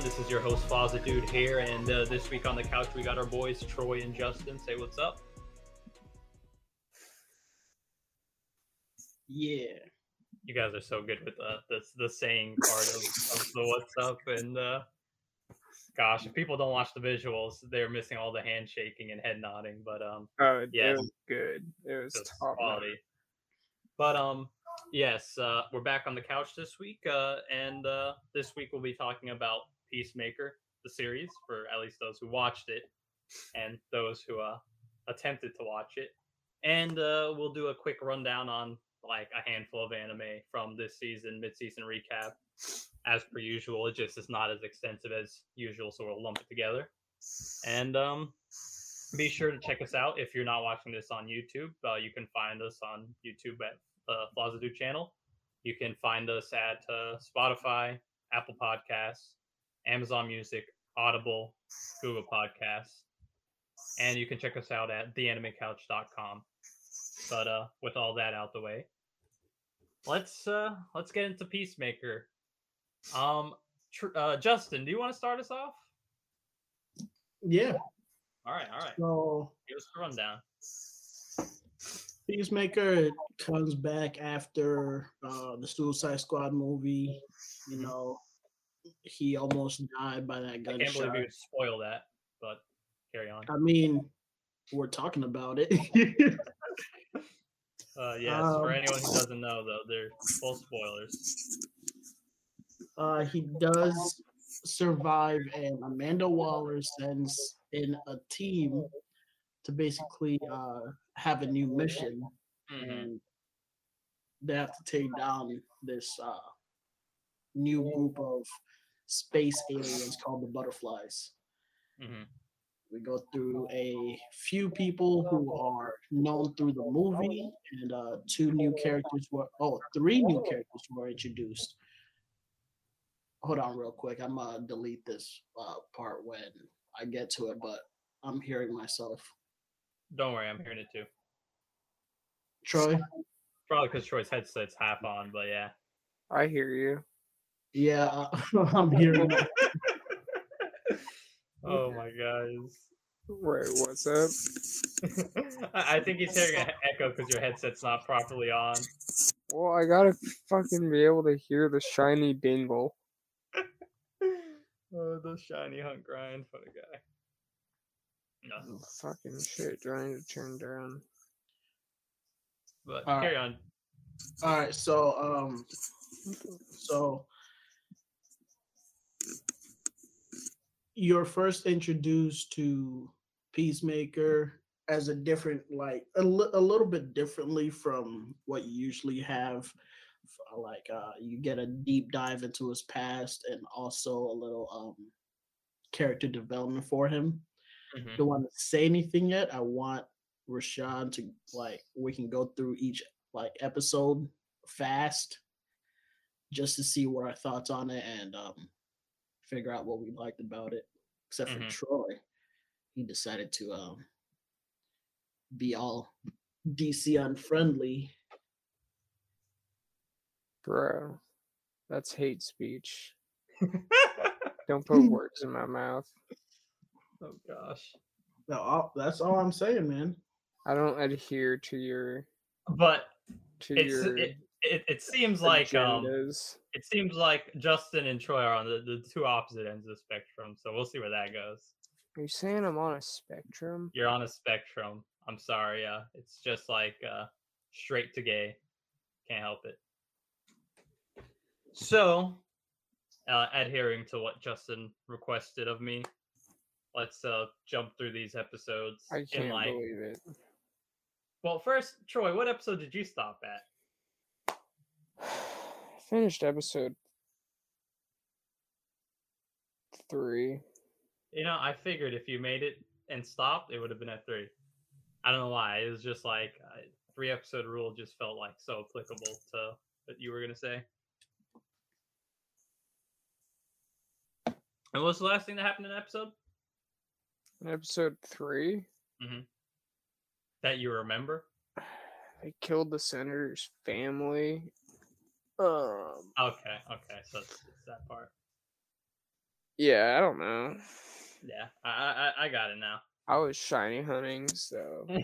Everyone? This is your host, Faza Dude here, and uh, this week on the couch we got our boys Troy and Justin. Say what's up. Yeah. You guys are so good with the the, the saying part of, of the what's up, and uh, gosh, if people don't watch the visuals, they're missing all the handshaking and head nodding. But um, Oh, Yeah. it was good. It was top quality. But um, yes, uh, we're back on the couch this week, uh, and uh, this week we'll be talking about Peacemaker, the series, for at least those who watched it, and those who uh, attempted to watch it. And uh, we'll do a quick rundown on like a handful of anime from this season, mid-season recap. As per usual, it just is not as extensive as usual, so we'll lump it together. And um, be sure to check us out if you're not watching this on YouTube. Uh, you can find us on YouTube at uh, Plaza Do channel. You can find us at uh, Spotify, Apple Podcasts, Amazon Music, Audible, Google Podcasts, and you can check us out at theanimecouch.com. But uh, with all that out the way, let's uh, let's get into Peacemaker. Um, tr- uh, Justin, do you want to start us off? Yeah. All right, all right. So Give us the rundown. Peacemaker comes back after uh, the Suicide Squad movie. You know, he almost died by that I can't believe you would spoil that, but carry on. I mean, we're talking about it. Uh, yes, for Um, anyone who doesn't know, though, they're full spoilers. uh, he does survive, and Amanda Waller sends in a team to basically uh, have a new mission, Mhm. and they have to take down this uh, new group of space aliens called the Butterflies. Mhm. We go through a few people who are known through the movie, and uh, two new characters were oh, three new characters were introduced. Hold on, real quick. I'm gonna delete this uh, part when I get to it, but I'm hearing myself. Don't worry, I'm hearing it too. Troy, Probably because Troy's headset's half on, but yeah. I hear you. Yeah, uh, I'm hearing. oh my guys. Wait, what's up? I I think he's hearing an echo because your headset's not properly on. Well, I gotta fucking be able to hear the shiny dingle. oh, the shiny hunt grind for the guy. No, Fucking shit, trying to turn down. but Alright. carry on. All right, so um, so you're first introduced to Peacemaker as a different, like a, li- a little bit differently from what you usually have. Like uh, you get a deep dive into his past and also a little um character development for him. Mhm. Don't want to say anything yet. I want Rashawn to like we can go through each like episode fast just to see what our thoughts on it and um figure out what we liked about it. Except for Mhm. Troy. He decided to um be all DC unfriendly. Bro, that's hate speech. Don't put words in my mouth. oh gosh. No, all, that's all I'm saying, man. I don't adhere to your But to it's your it, it, it seems like um it seems like Justin and Troy are on the, the two opposite ends of the spectrum. So we'll see where that goes. Are you saying I'm on a spectrum? You're on a spectrum. I'm sorry. Uh, it's just like uh, straight to gay. Can't help it. So, uh, adhering to what Justin requested of me, let's uh, jump through these episodes. I can't like, believe it. well, first, Troy, what episode did you stop at? Finished episode three. You know, I figured if you made it and stopped, it would have been at three. I don't know why. It was just like uh, three episode rule just felt like so applicable to what you were gonna say. And what's the last thing that happened in episode In episode three, that you remember? they killed the senator's family. Um, Okay, okay, so it's, it's that part. Yeah, I don't know. Yeah, I I, I got it now. I was shiny hunting, so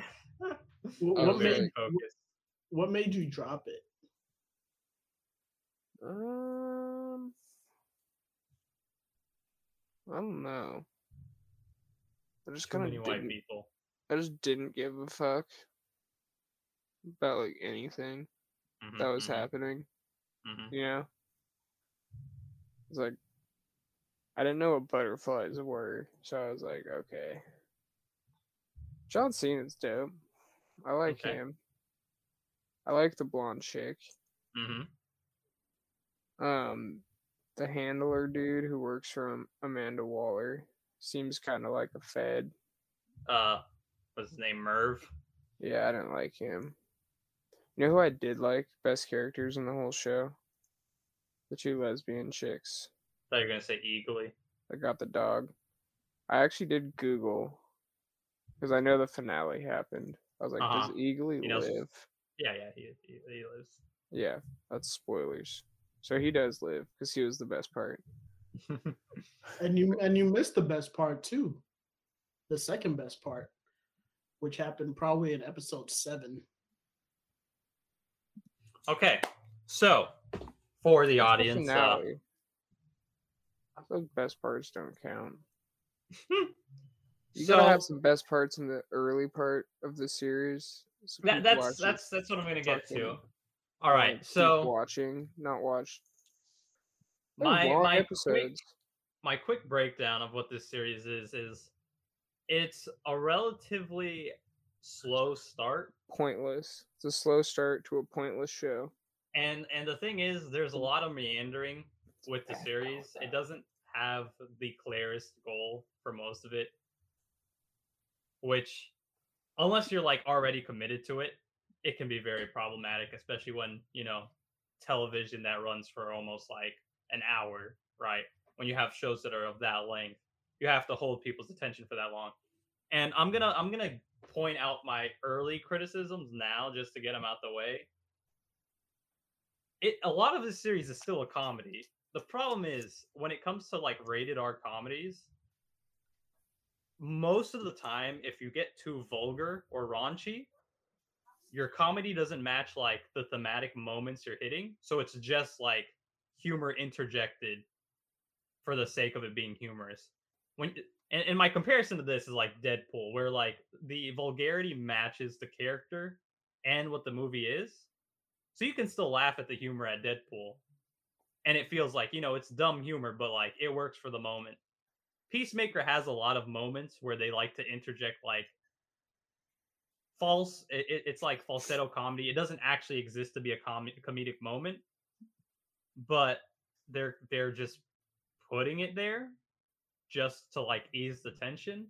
Wh- What made focused. what made you drop it? um, I don't know. I just kind of white didn't. people. I just didn't give a fuck about like anything Mhm, that was mhm, happening. Mhm. You know, it's like I didn't know what butterflies were, so I was like, okay. John Cena's dope. I like Okay. him. I like the blonde chick. Mhm. Um, the handler dude who works for Amanda Waller seems kind of like a fed. Uh, what's his name? Merv. Yeah, I didn't like him. You know who I did like? Best characters in the whole show? The two lesbian chicks thought you were gonna say Eagly. I got the dog. I actually did Google because I know the finale happened. I was like, Uh-huh. does Eagly He knows- live? Yeah, yeah, he he, he lives. Yeah, that's spoilers. So he does live because he was the best part. And you and you missed the best part too. The second best part, which happened probably in episode seven. Okay, so for the audience, uh, finale? Those best parts don't count. You gotta have some best parts in the early part of the series. So that, that's that's that's what I'm gonna get to. All right, so watching, not watch. They're my my quick, episodes. my quick breakdown of what this series is is it's a relatively slow start Pointless. It's a slow start to a pointless show. and and the thing is there's a lot of meandering with the series it doesn't have the clearest goal for most of it which unless you're like already committed to it it can be very problematic especially when you know television that runs for almost like an hour right when you have shows that are of that length you have to hold people's attention for that long and i'm gonna i'm gonna point out my early criticisms now just to get them mm. out the way it a lot of this series is still a comedy. The problem is when it comes to like rated R comedies, most of the time, if you get too vulgar or raunchy, your comedy doesn't match like the thematic moments you're hitting. So it's just like humor interjected for the sake of it being humorous. When and, and my comparison to this is like Deadpool, where like the vulgarity matches the character and what the movie is. So you can still laugh at the humor at Deadpool. And it feels like, you know, it's dumb humor, but like it works for the moment. Peacemaker has a lot of moments where they like to interject like false it, it- it's like falsetto comedy. It doesn't actually exist to be a com- comedic moment, but they're they're just putting it there just to like ease the tension.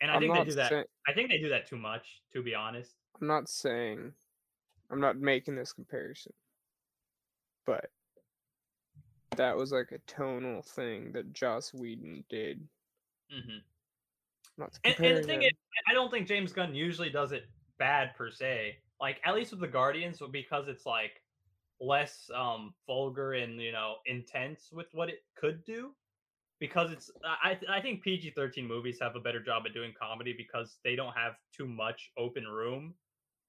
And I I'm think they do that. say- I think they do that too much, to be honest. I'm not saying I'm not making this comparison. But that was like a tonal thing that Joss Whedon did. Mm-hmm. Not And, and the thing them. is, I- I don't think James Gunn usually does it bad per se. Like at least with the Guardians, because it's like less um vulgar and you know intense with what it could do. Because it's, I I think PG thirteen movies have a better job at doing comedy because they don't have too much open room,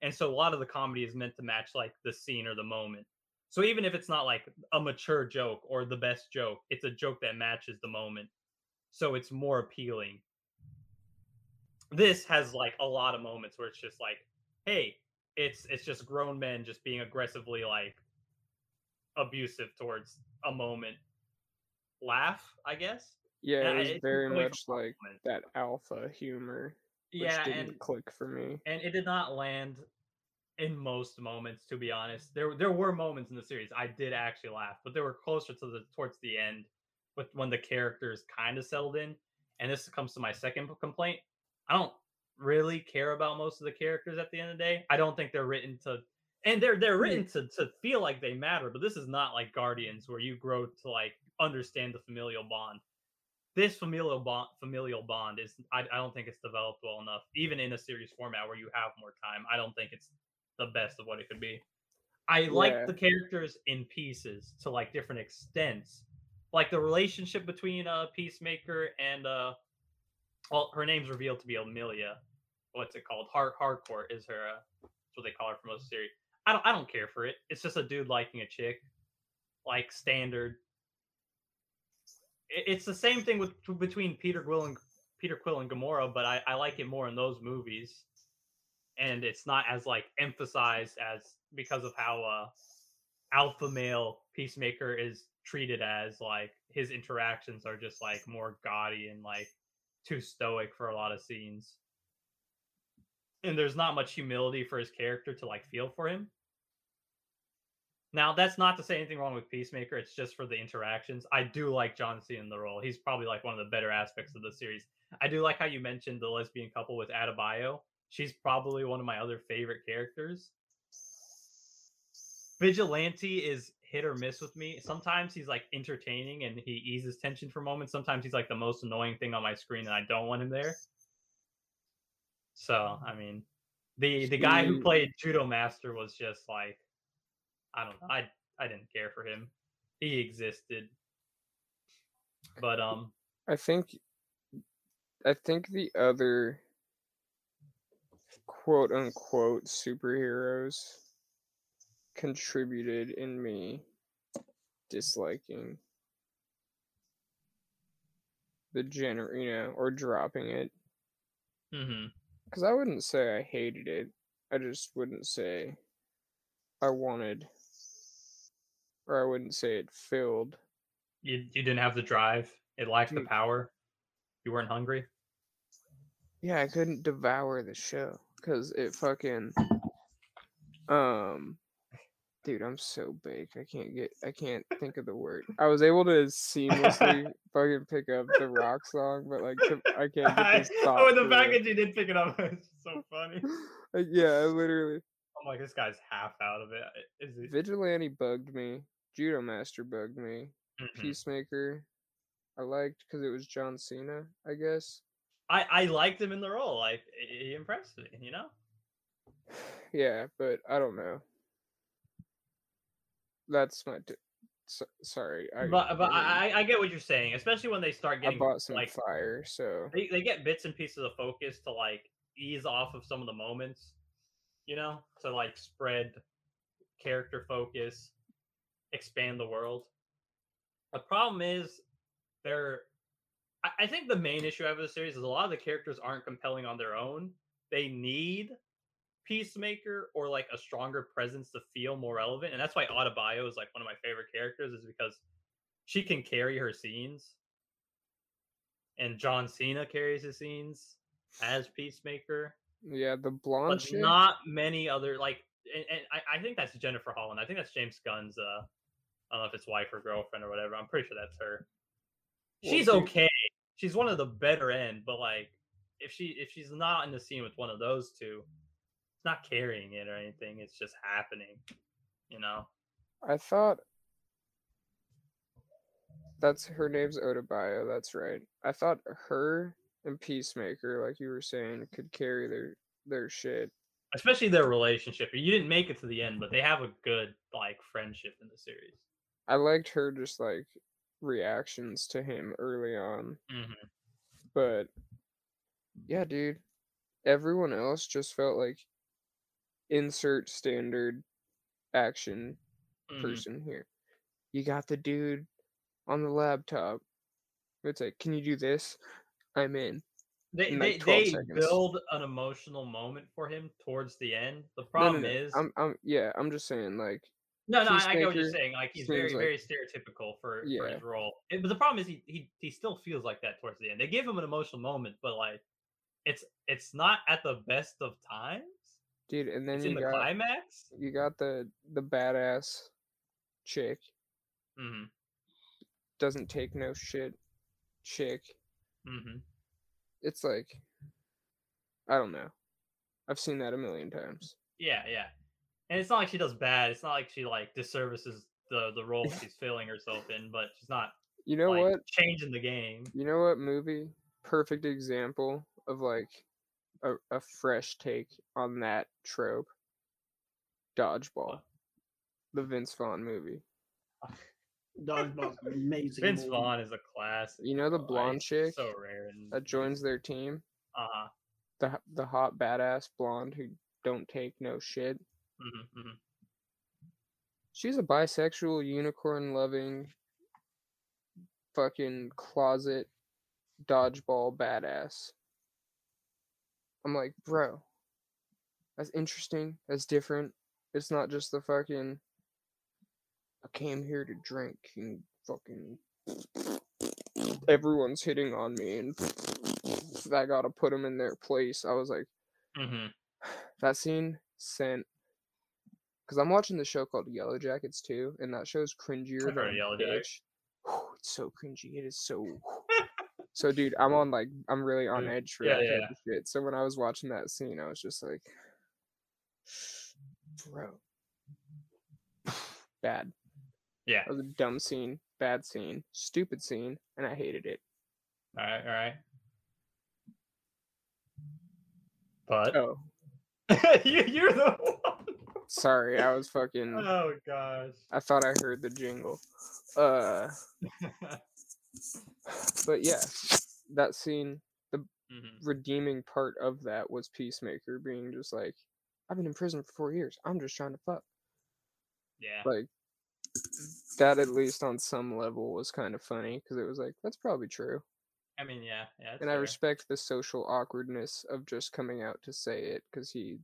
and so a lot of the comedy is meant to match like the scene or the moment. So even if it's not like a mature joke or the best joke, it's a joke that matches the moment. So it's more appealing this has like a lot of moments where it's just like hey it's it's just grown men just being aggressively like abusive towards a moment laugh i guess. Yeah, and I- it was it's very much like that alpha humor, yeah didn't and click for me. and it did not land in most moments to be honest. There there were moments in the series i did actually laugh but they were closer to the towards the end with when the characters kind of settled in. And this comes to my second complaint. I don't really care about most of the characters at the end of the day. I don't think they're written to and they're they're hmm. written to to feel like they matter but this is not like guardians where you grow to like understand the familial bond this familial bond familial bond is I, I don't think it's developed well enough even in a series format where you have more time i don't think it's the best of what it could be i Yeah. like the characters in pieces to like different extents like the relationship between uh Peacemaker and uh well her name's revealed to be Amelia. What's it called? Hard Harcourt is her uh, that's what they call her for most of the series. I don't I don't care for it. It's just a dude liking a chick. Like standard. It, it's the same thing with between Peter Quill and Peter Quill and Gamora, but I, I like it more in those movies. And it's not as like emphasized as because of how uh alpha male Peacemaker is treated as like his interactions are just like more gaudy and like too stoic for a lot of scenes. And there's not much humility for his character to like feel for him. Now, that's not to say anything wrong with Peacemaker. It's just for the interactions. I do like John Cena in the role. He's probably like one of the better aspects of the series. I do like how you mentioned the lesbian couple with Adebayo. She's probably one of my other favorite characters. Vigilante is hit or miss with me. Sometimes he's like entertaining and he eases tension for moments. Sometimes he's like the most annoying thing on my screen and I don't want him there. So, I mean, the the guy who played Judo Master was just like I don't know. I I didn't care for him. He existed. But um I think I think the other quote unquote superheroes contributed in me disliking the gener you know or dropping it mhm. because i wouldn't say i hated it i just wouldn't say i wanted or i wouldn't say it filled you you didn't have the drive. It lacked the power. You weren't hungry. yeah i couldn't devour the show because it fucking um dude i'm so baked i can't get i can't think of the word i was able to seamlessly fucking pick up the rock song but like to, i can't get this thought oh, the fact that you did pick it up is so funny. Like, yeah literally I'm like, this guy's half out of it. Is he? vigilante bugged me judo master bugged me Mhm. peacemaker i liked because it was john cena i guess I I liked him in the role. Like he impressed me. You know. yeah but i don't know that's my t- so, sorry I, But but I, I I get what you're saying, especially when they start I getting bought some like fire so they, they get bits and pieces of focus to like ease off of some of the moments, you know, to like spread character focus, expand the world. The problem is they're I, I think the main issue I have with the series is a lot of the characters aren't compelling on their own. They need Peacemaker or like a stronger presence to feel more relevant. And that's why Adebayo is like one of my favorite characters, is because she can carry her scenes. And John Cena carries his scenes as Peacemaker. yeah the blonde But not many other like and, and I, I think that's Jennifer Holland. I think that's James Gunn's uh I don't know if it's wife or girlfriend or whatever. I'm pretty sure that's her. She's okay. She's one of the better end, but like if she if she's not in the scene with one of those two, it's not carrying it or anything. It's just happening. You know? I thought that's her name's Adebayo. That's right. I thought her and Peacemaker, like you were saying, could carry their their shit. Especially their relationship. You didn't make it to the end, but they have a good like friendship in the series. I liked her just like reactions to him early on, hmm but yeah, dude, everyone else just felt like insert standard action Mm-hmm. person here. You got the dude on the laptop. It's like, can you do this? I'm in. They in, they, like, 12 they build an emotional moment for him towards the end. The No, no, problem no, is I'm, I'm, yeah, I'm just saying, like, no, no, I, I get what you're saying. Like he's very like- very stereotypical for, for his role. But the problem is he, he he still feels like that towards the end. They give him an emotional moment, but like it's it's not at the best of times. dude, and then It's you in the got climax. you got the the badass chick hmm doesn't take no shit chick. Mm-hmm. It's like, I don't know. I've seen that a million times. Yeah, yeah. And it's not like she does bad. It's not like she like disservices the the role she's filling herself in, but she's not You know like, what? changing the game. You know what movie? Perfect example of like a, a fresh take on that trope. Dodgeball. What? The Vince Vaughn movie. Dodgeball's amazing. Vince movie. Vaughn is a class. You know the bro. I- blonde chick So rare. And that joins their team, Uh huh. the the hot badass blonde who don't take no shit. Hmm hmm She's a bisexual, unicorn loving, fucking closet dodgeball badass. I'm like, bro, that's interesting. That's different. It's not just the fucking. I came here to drink and fucking. Everyone's hitting on me and I gotta put them in their place. I was like, hmm that scene sent because I'm watching the show called Yellow Jackets too, and that show's cringier than Yellow Jackets. It's so cringy. It is so. so, dude, I'm on like I'm really on mm, edge for yeah, that yeah, type of shit. So when I was watching that scene, I was just like, bro, bad. Yeah. That was a dumb scene, bad scene, stupid scene, and I hated it. All right. All right. But Oh, you, you're the one. Sorry, I was fucking. Oh gosh. I thought I heard the jingle. Uh, but yeah, that scene, Mhm. redeeming part of that was Peacemaker being just like, I've been in prison for four years. I'm just trying to fuck. Yeah. Like, that at least on some level was kind of funny because it was like, that's probably true. I mean, yeah. Yeah. and I respect the social awkwardness of just coming out to say it because he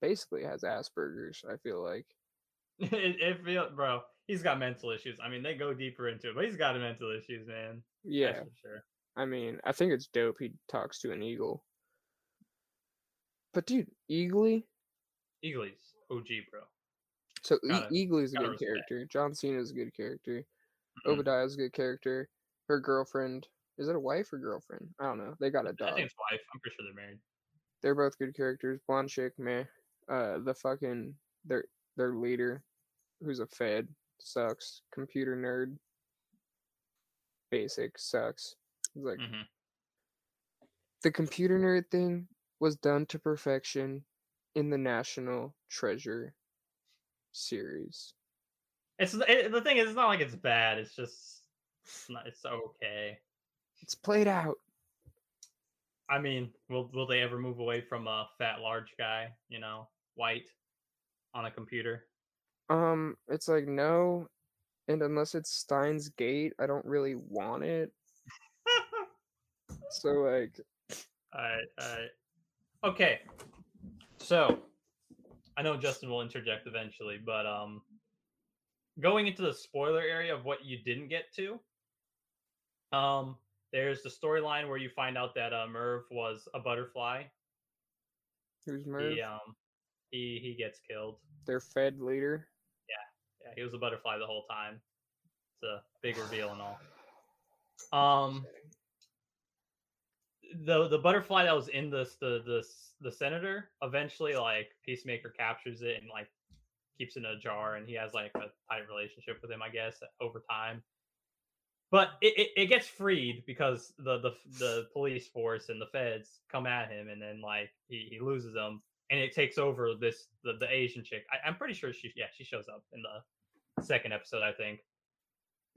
basically has Asperger's, I feel like. it, it feel, bro. He's got mental issues. I mean, they go deeper into it, but he's got mental issues, man. Yeah. for sure. I mean, I think it's dope he talks to an eagle. But dude, Eagly, Eagles, OG, bro. so Gotta- e- Eagly's a good respect. character. John Cena's a good character. Mhm. Obadiah's a good character. Her girlfriend, is it a wife or girlfriend? I don't know. They got a dog. think it's wife. I'm pretty sure they're married. They're both good characters. Blonde chick, meh. Uh, the fucking their their leader, who's a Fed, sucks. Computer nerd, basic sucks. It's like hmm the computer nerd thing was done to perfection in the National Treasure series. It's it, the thing is, it's not like it's bad. It's just it's, not, it's okay. It's played out. I mean, will will they ever move away from a fat, large guy? You know, white on a computer. Um, it's like no, and unless it's Steins Gate, I don't really want it. So like, Alright, alright. Okay. So I know Justin will interject eventually, but um going into the spoiler area of what you didn't get to. Um there's the storyline where you find out that uh, Merv was a butterfly. who's Merv? He um he he gets killed. Their Fed leader. Yeah, yeah. he was a butterfly the whole time. It's a big reveal and all. Um the the butterfly that was in this the the s- the senator eventually like peacemaker captures it and like keeps it in a jar and he has like a tight relationship with him i guess over time but it, it, it gets freed because the, the the police force and the feds come at him and then like he, he loses them and it takes over this the, the asian chick. I, i'm pretty sure she yeah she shows up in the second episode i think.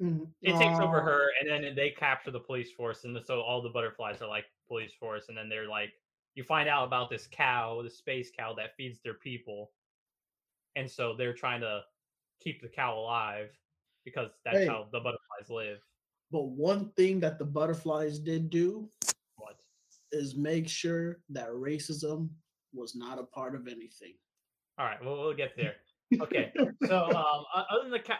Mhm. it takes over her and then they capture the police force and so all the butterflies are like police force and then they're like you find out about this cow the space cow that feeds their people. And so they're trying to keep the cow alive because that's Hey. how the butterflies live. But one thing that the butterflies did do what? is make sure that racism was not a part of anything. all right well we'll get there okay so um other than the cow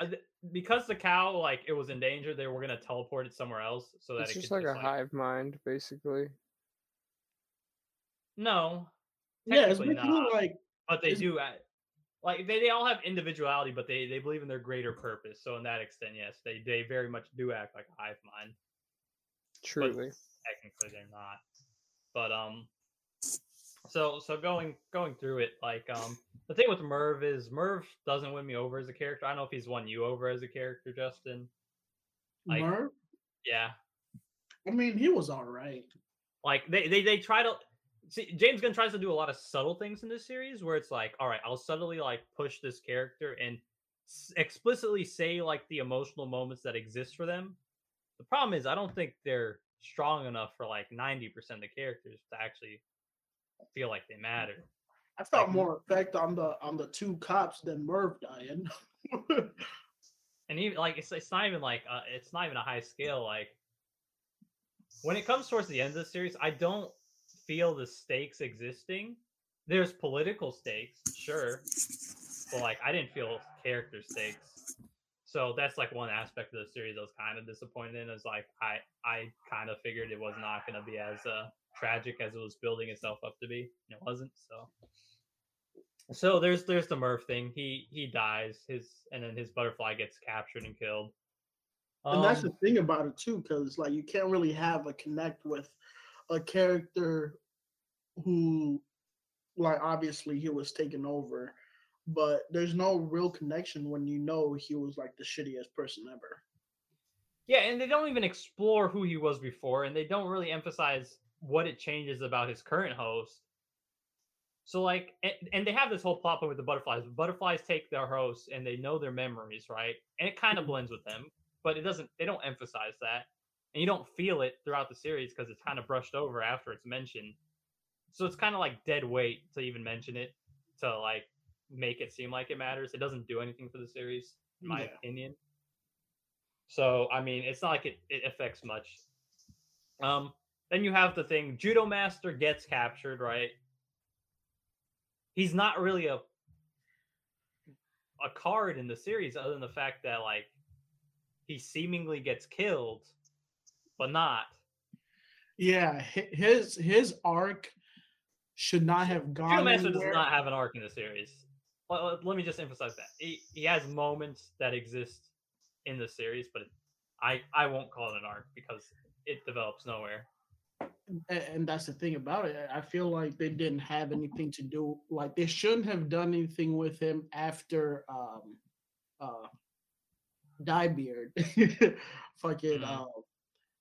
because the cow like it was in danger they were going to teleport it somewhere else so that It's it just could like a hive mind, basically. no yeah, it's not. like but they Is- do act, like they, they all have individuality but they they believe in their greater purpose so in that extent yes they they very much do act like a hive mind Truly. technically they're not but um so so going going through it like um the thing with merv is merv doesn't win me over as a character i don't know if he's won you over as a character justin Like- Merv. yeah I mean, he was all right. like they they, they try to see james gunn tries to do a lot of subtle things in this series where it's like all right i'll subtly like push this character and s- explicitly say like the emotional moments that exist for them. The problem is I don't think they're strong enough for like 90% of the characters to actually feel like they matter. I felt Like- more effect on the on the two cops than Merv dying. and even like it's, it's not even like uh, it's not even a high scale like when it comes towards the end of the series i don't feel the stakes existing there's political stakes sure but like i didn't feel character stakes so that's like one aspect of the series i was kind of disappointed in is like i i kind of figured it was not going to be as uh tragic as it was building itself up to be and it wasn't so so there's there's the Murph thing. He he dies. His and then his butterfly gets captured and killed. and that's Um, the thing about it too, because like you can't really have a connect with a character who, like, obviously he was taken over, but there's no real connection when you know he was like the shittiest person ever. yeah, and they don't even explore who he was before, and they don't really emphasize what it changes about his current host. So like, and, and they have this whole plot point with the butterflies. Butterflies take their hosts and they know their memories, right? And it kind of Mhm. blends with them, but it doesn't. They don't emphasize that, and you don't feel it throughout the series because it's kind of brushed over after it's mentioned. So it's kind of like dead weight to even mention it to like make it seem like it matters. It doesn't do anything for the series, in my Yeah. opinion. So I mean, it's not like it, it affects much. Um, then you have the thing: Judo Master gets captured, right? He's not really a a card in the series, other than the fact that like he seemingly gets killed, but not. Yeah, his his arc should not have gone Judo Master does not have an arc in the series. Well, uh, let me just emphasize that he, he has moments that exist in the series, but I I won't call it an arc because it develops nowhere. And that's the thing about it. I feel like they didn't have anything to do. Like they shouldn't have done anything with him after um uh Diebeard fucking Mhm. uh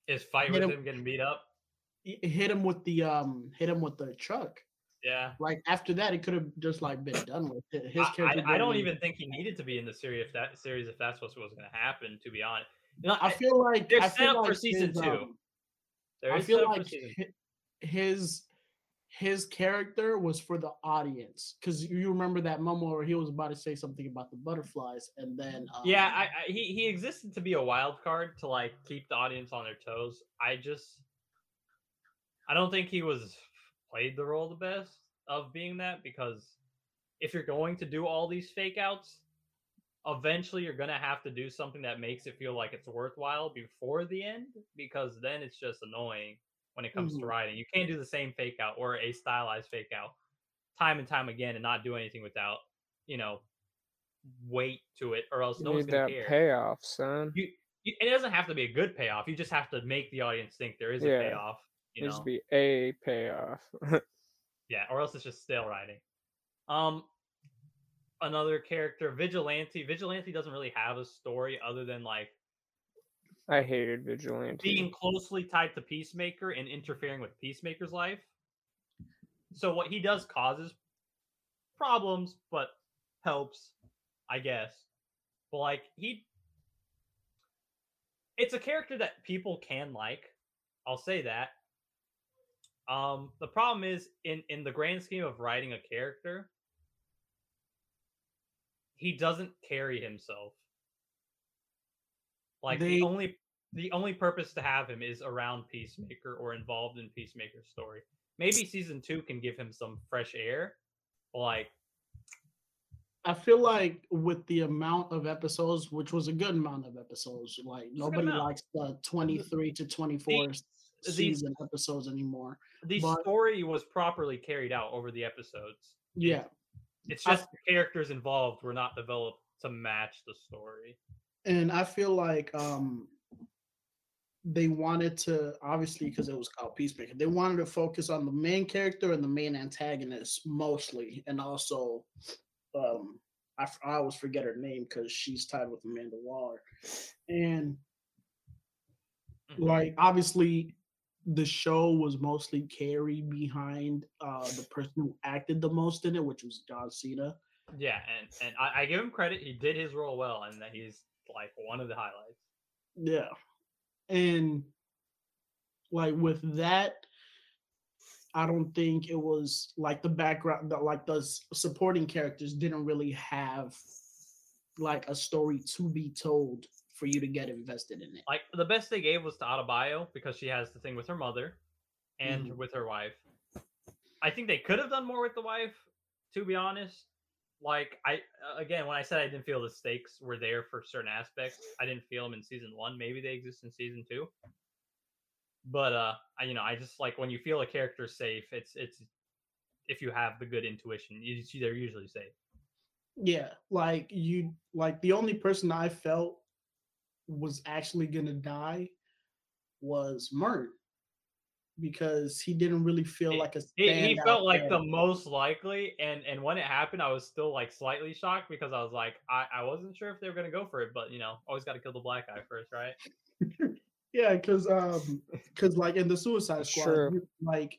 His fight with him- him getting beat up. hit him with the um hit him with the truck. Yeah. Like after that, it could have just like been done with it. His I- character. I, I don't even think he needed to be in the series if that series if that's what was going to happen. To be honest, I feel like they're set up for season his, two. um, there I feel set up for like his his character was for the audience because you remember that moment where he was about to say something about the butterflies and then um, yeah, I, I he he existed to be a wild card to like keep the audience on their toes. I just I don't think he was played the role the best of being that because if you're going to do all these fake outs, eventually you're gonna have to do something that makes it feel like it's worthwhile before the end because then it's just annoying when it comes to Mhm. writing. You can't do the same fake out or a stylized fake out time and time again and not do anything without, you know, weight to it or else You no one's gonna that care. payoff, son. You, you, it doesn't have to be a good payoff. You just have to make the audience think there is Yeah. a payoff. You Needs know, to be a payoff. yeah, or else it's just stale writing. Um, another character, Vigilante. Vigilante doesn't really have a story other than like I hated Vigilante. being closely tied to Peacemaker and interfering with Peacemaker's life. So what he does causes problems, but helps, I guess. But like he it's a character that people can like. I'll say that. Um the problem is in in the grand scheme of writing a character, he doesn't carry himself. Like They- the only the only purpose to have him is around Peacemaker or involved in Peacemaker's story. Maybe season two can give him some fresh air. Like I feel like with the amount of episodes, which was a good amount of episodes, like nobody likes the twenty-three to twenty-four s- the- season episodes anymore. the But- story was properly carried out over the episodes. Yeah, It's I- just the characters involved were not developed to match the story. and I feel like um they wanted to obviously because it was called Peacemaker. They wanted to focus on the main character and the main antagonist mostly, and also um I, I always forget her name because she's tied with Amanda Waller, and Mhm. like obviously the show was mostly carried behind uh the person who acted the most in it, which was John Cena. Yeah, and and I, I give him credit. He did his role well, and that he's like one of the highlights. Yeah. And like with that, I don't think it was like the background, the, like the supporting characters didn't really have like a story to be told for you to get invested in it. Like the best they gave was to Adebayo because she has the thing with her mother and Mhm. with her wife. I think they could have done more with the wife, to be honest. Like I again, when I said I didn't feel the stakes were there for certain aspects, I didn't feel them in season one. Maybe they exist in season two. But uh, I, you know, I just like when you feel a character's safe. It's it's if you have the good intuition, you, they're usually safe. Yeah, like you, like the only person I felt was actually gonna die was Mert because he didn't really feel He- like a. He, he felt like the most likely, and and when it happened, I was still like slightly shocked because I was like, I, I wasn't sure if they were gonna go for it, but you know, always got to kill the black guy first, right? Yeah, because um, because like in the Suicide Squad, true. you- like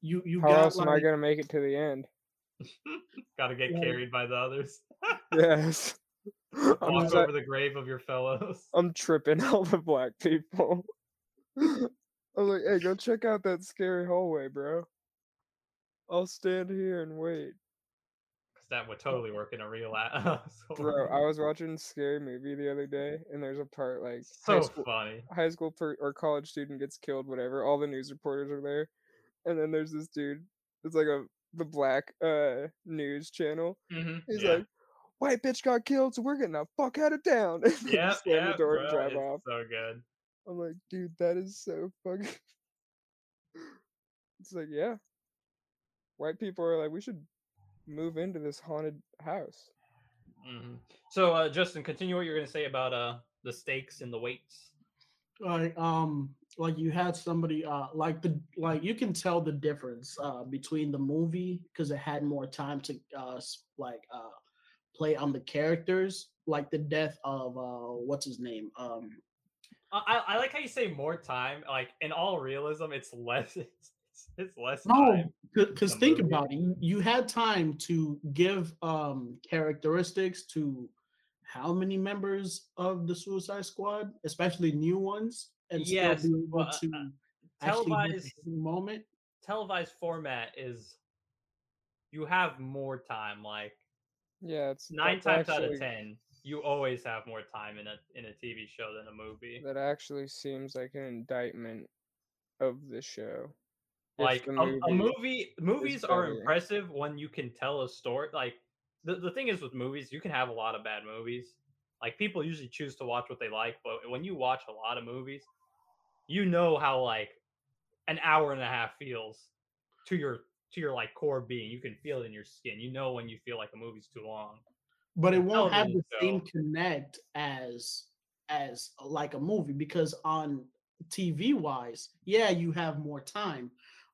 you you How got else am I gonna make it to the end? got to get Yeah. carried by the others. Yes. I'm, Walk over the grave of your fellows. I'm tripping all the black people. I'm like, hey, go check out that scary hallway, bro. I'll stand here and wait. Because that would totally work in a real a- Bro, I was watching a scary movie the other day, and there's a part like so high school, funny. high school per- or college student gets killed, whatever. All the news reporters are there, and then there's this dude. It's like a the black uh news channel. hmm He's yeah. like, "White bitch got killed, so we're getting the fuck out of town." Yeah, just slam yeah, the door bro, and drive it's off. so good. I'm like, dude, that is so fucking. it's like, yeah. White people are like, we should move into this haunted house. hmm So, uh, Justin, continue what you're gonna say about uh the stakes and the weights. like um like you had somebody uh like the like you can tell the difference uh between the movie because it had more time to uh like uh play on the characters like the death of uh what's his name um I, I like how you say more time. Like in all realism, it's less. It's, it's less no because think movie. about it you, you had time to give um characteristics to how many members of the suicide squad especially new ones and Yes, still be able uh, to hit televised- moment televised format is you have more time. Like Yeah, it's nine times out of ten, you always have more time in a in a TV show than a movie. That actually seems like an indictment of the show. Like the a, a movie- movie, movies are better. impressive when you can tell a story. Like the the thing is with movies, you can have a lot of bad movies. Like people usually choose to watch what they like, but when you watch a lot of movies, you know how like an hour and a half feels to your to your like core being. You can feel it in your skin. You know when you feel like a movie's too long. but it won't have the television same connect as as uh, like a movie because on TV wise, yeah, you have more time,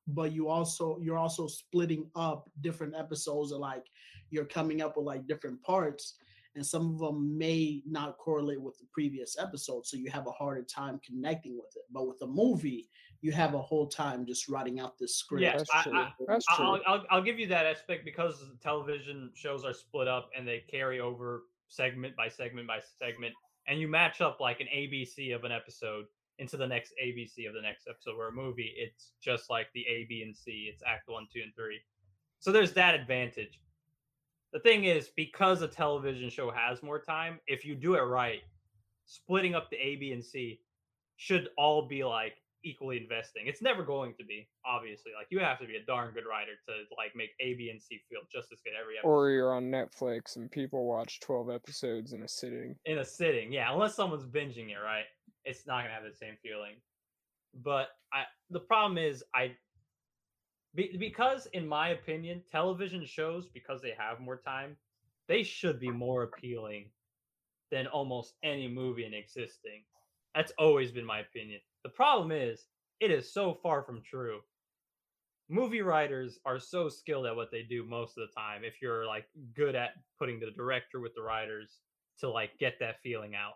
but you also you're also splitting up different episodes or like you're coming up with like different parts and some of them may not correlate with the previous episode so you have a harder time connecting with it but with a movie you have a whole time just writing out this script Yeah, That's I, true. I, that's true. I'll, I'll, I'll give you that aspect because television shows are split up and they carry over segment by segment by segment, and you match up like an ABC of an episode into the next ABC of the next episode. or a movie, it's just like the A, B, and C. It's Act One, Two, and Three. So there's that advantage. The thing is, because a television show has more time, if you do it right, splitting up the A, B, and C should all be like equally investing. It's never going to be, obviously. Like you have to be a darn good writer to like make A, B, and C feel just as good every episode Or you're on Netflix and people watch 12 episodes in a sitting. in a sitting. Yeah, unless someone's binging it, right? It's not gonna have the same feeling. But I, the problem is, I be, because in my opinion, television shows because they have more time, they should be more appealing than almost any movie in existing. That's always been my opinion. The problem is, it is so far from true. Movie writers are so skilled at what they do most of the time. If you're like good at putting the director with the writers to like get that feeling out,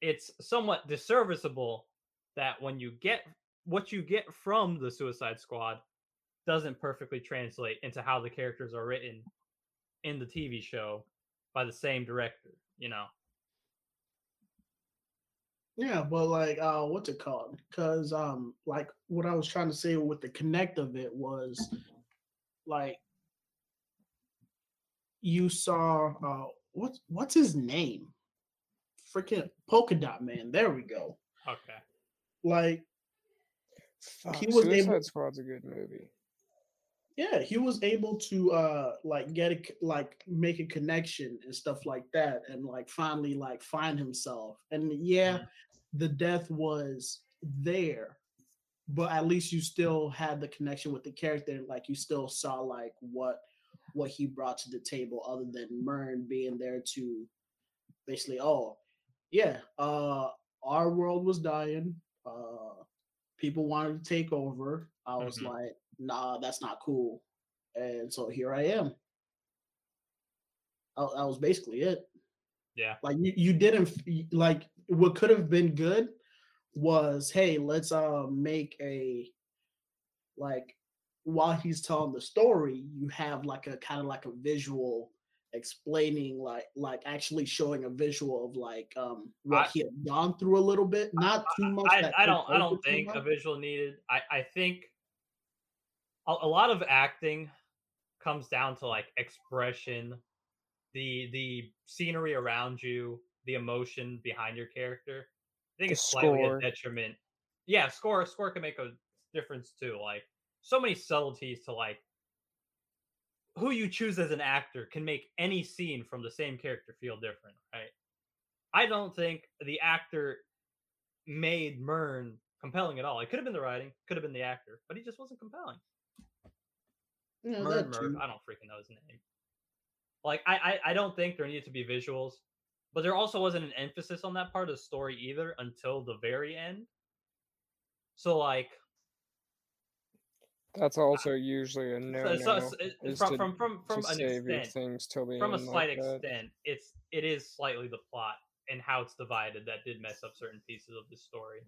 it's somewhat disserviceable that when you get what you get from the Suicide Squad doesn't perfectly translate into how the characters are written in the TV show by the same director, you know. Yeah, but like, uh, what's it called? Because, um, like, what I was trying to say with the connect of it was, like, you saw, uh, what's what's his name? Freaking Polka Dot Man. There we go. Okay. Like, Fuck, He was Suicide able- Squad's a good movie. yeah, he was able to, uh, like, get a c- like make a connection and stuff like that, and like finally like find himself. And yeah, Mhm. The death was there, but at least you still had the connection with the character like you still saw like what what he brought to the table other than Murn being there to basically oh yeah uh our world was dying uh people wanted to take over i was Mhm. like nah that's not cool and so here i am that, that was basically it Yeah. like you, you didn't like what could have been good was hey let's uh make a like while he's telling the story you have like a kind of like a visual explaining like like actually showing a visual of like um what I- he had gone through a little bit not too much I, I don't I don't think a visual needed. I, I think a, a lot of acting comes down to like expression, the the scenery around you, the emotion behind your character. I think The it's slightly score. a detriment. Yeah, score score can make a difference too. Like so many subtleties to like who you choose as an actor can make any scene from the same character feel different, right? I don't think the actor made Murn compelling at all. It could have been the writing, could have been the actor, but he just wasn't compelling. Yeah, Murn, Murn. I don't freaking know his name. Like I, I, I don't think there needed to be visuals, but there also wasn't an emphasis on that part of the story either until the very end. So like, That's also usually a no so, so, so from, to- from from from an extent, things till the from a slight like that. extent, it's it is slightly the plot and how it's divided that did mess up certain pieces of the story.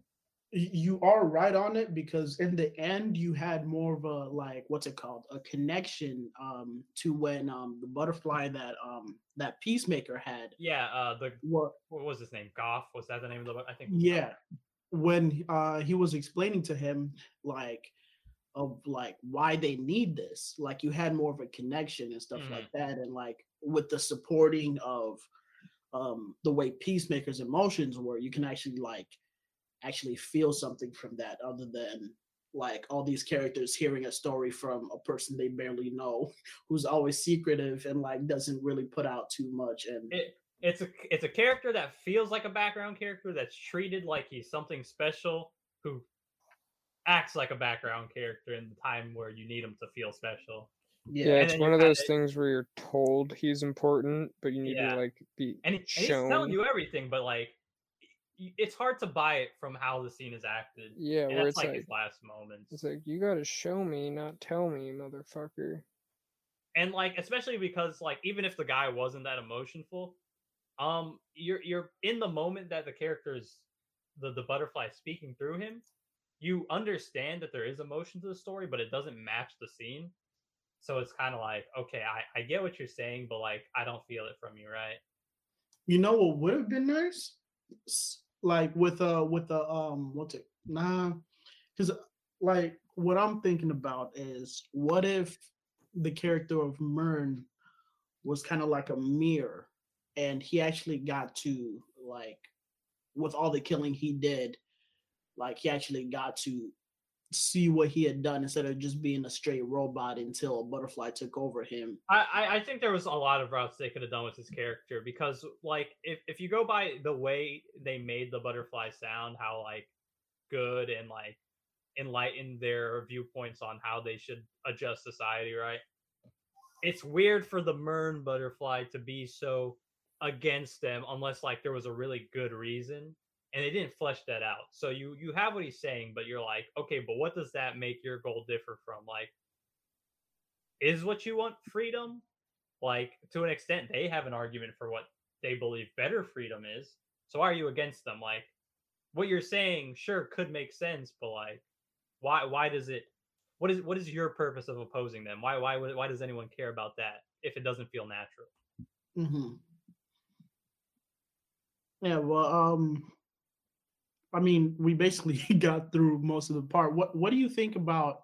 You are right on it because in the end you had more of a like what's it called a connection um to when um the butterfly that um that peacemaker had Yeah, uh, the what what was his name? Goff was that the name of the? Book? I think. Goff. yeah when uh he was explaining to him like of like why they need this like you had more of a connection and stuff Mhm. like that and like with the supporting of um the way peacemakers emotions were you can actually like actually feel something from that other than like all these characters hearing a story from a person they barely know who's always secretive and like doesn't really put out too much and It, it's a it's a character that feels like a background character that's treated like he's something special who acts like a background character in the time where you need him to feel special. Yeah, yeah, it's one of those kinda- things where you're told he's important, but you need Yeah. to like be And, he, and he's telling you everything, but like y- it's hard to buy it from how the scene is acted. yeah, and where that's it's like, like his last moments. it's like you gotta show me, not tell me, motherfucker. and like especially because like even if the guy wasn't that emotionful um you're you're in the moment that the character is the the butterfly speaking through him you understand that there is emotion to the story but it doesn't match the scene so it's kind of like okay i i get what you're saying but like i don't feel it from you right You know what would have been nice? Like with uh with the um what's it? Nah, because like what I'm thinking about is what if the character of Murn was kind of like a mirror, and he actually got to like with all the killing he did, like he actually got to see what he had done instead of just being a straight robot until a butterfly took over him. I, I think there was a lot of routes they could have done with his character because like if, if you go by the way they made the butterfly sound, how like good and like enlightened their viewpoints on how they should adjust society, right? It's weird for the Murn butterfly to be so against them unless like there was a really good reason and they didn't flesh that out. So you you have what he's saying, but you're like, okay, but what does that make your goal differ from? Like is what you want freedom like to an extent they have an argument for what they believe better freedom is so why are you against them like what you're saying sure could make sense but like why why does it what is what is your purpose of opposing them why why why does anyone care about that if it doesn't feel natural. hmm Yeah, well, um, I mean, we basically got through most of the part. What What do you think about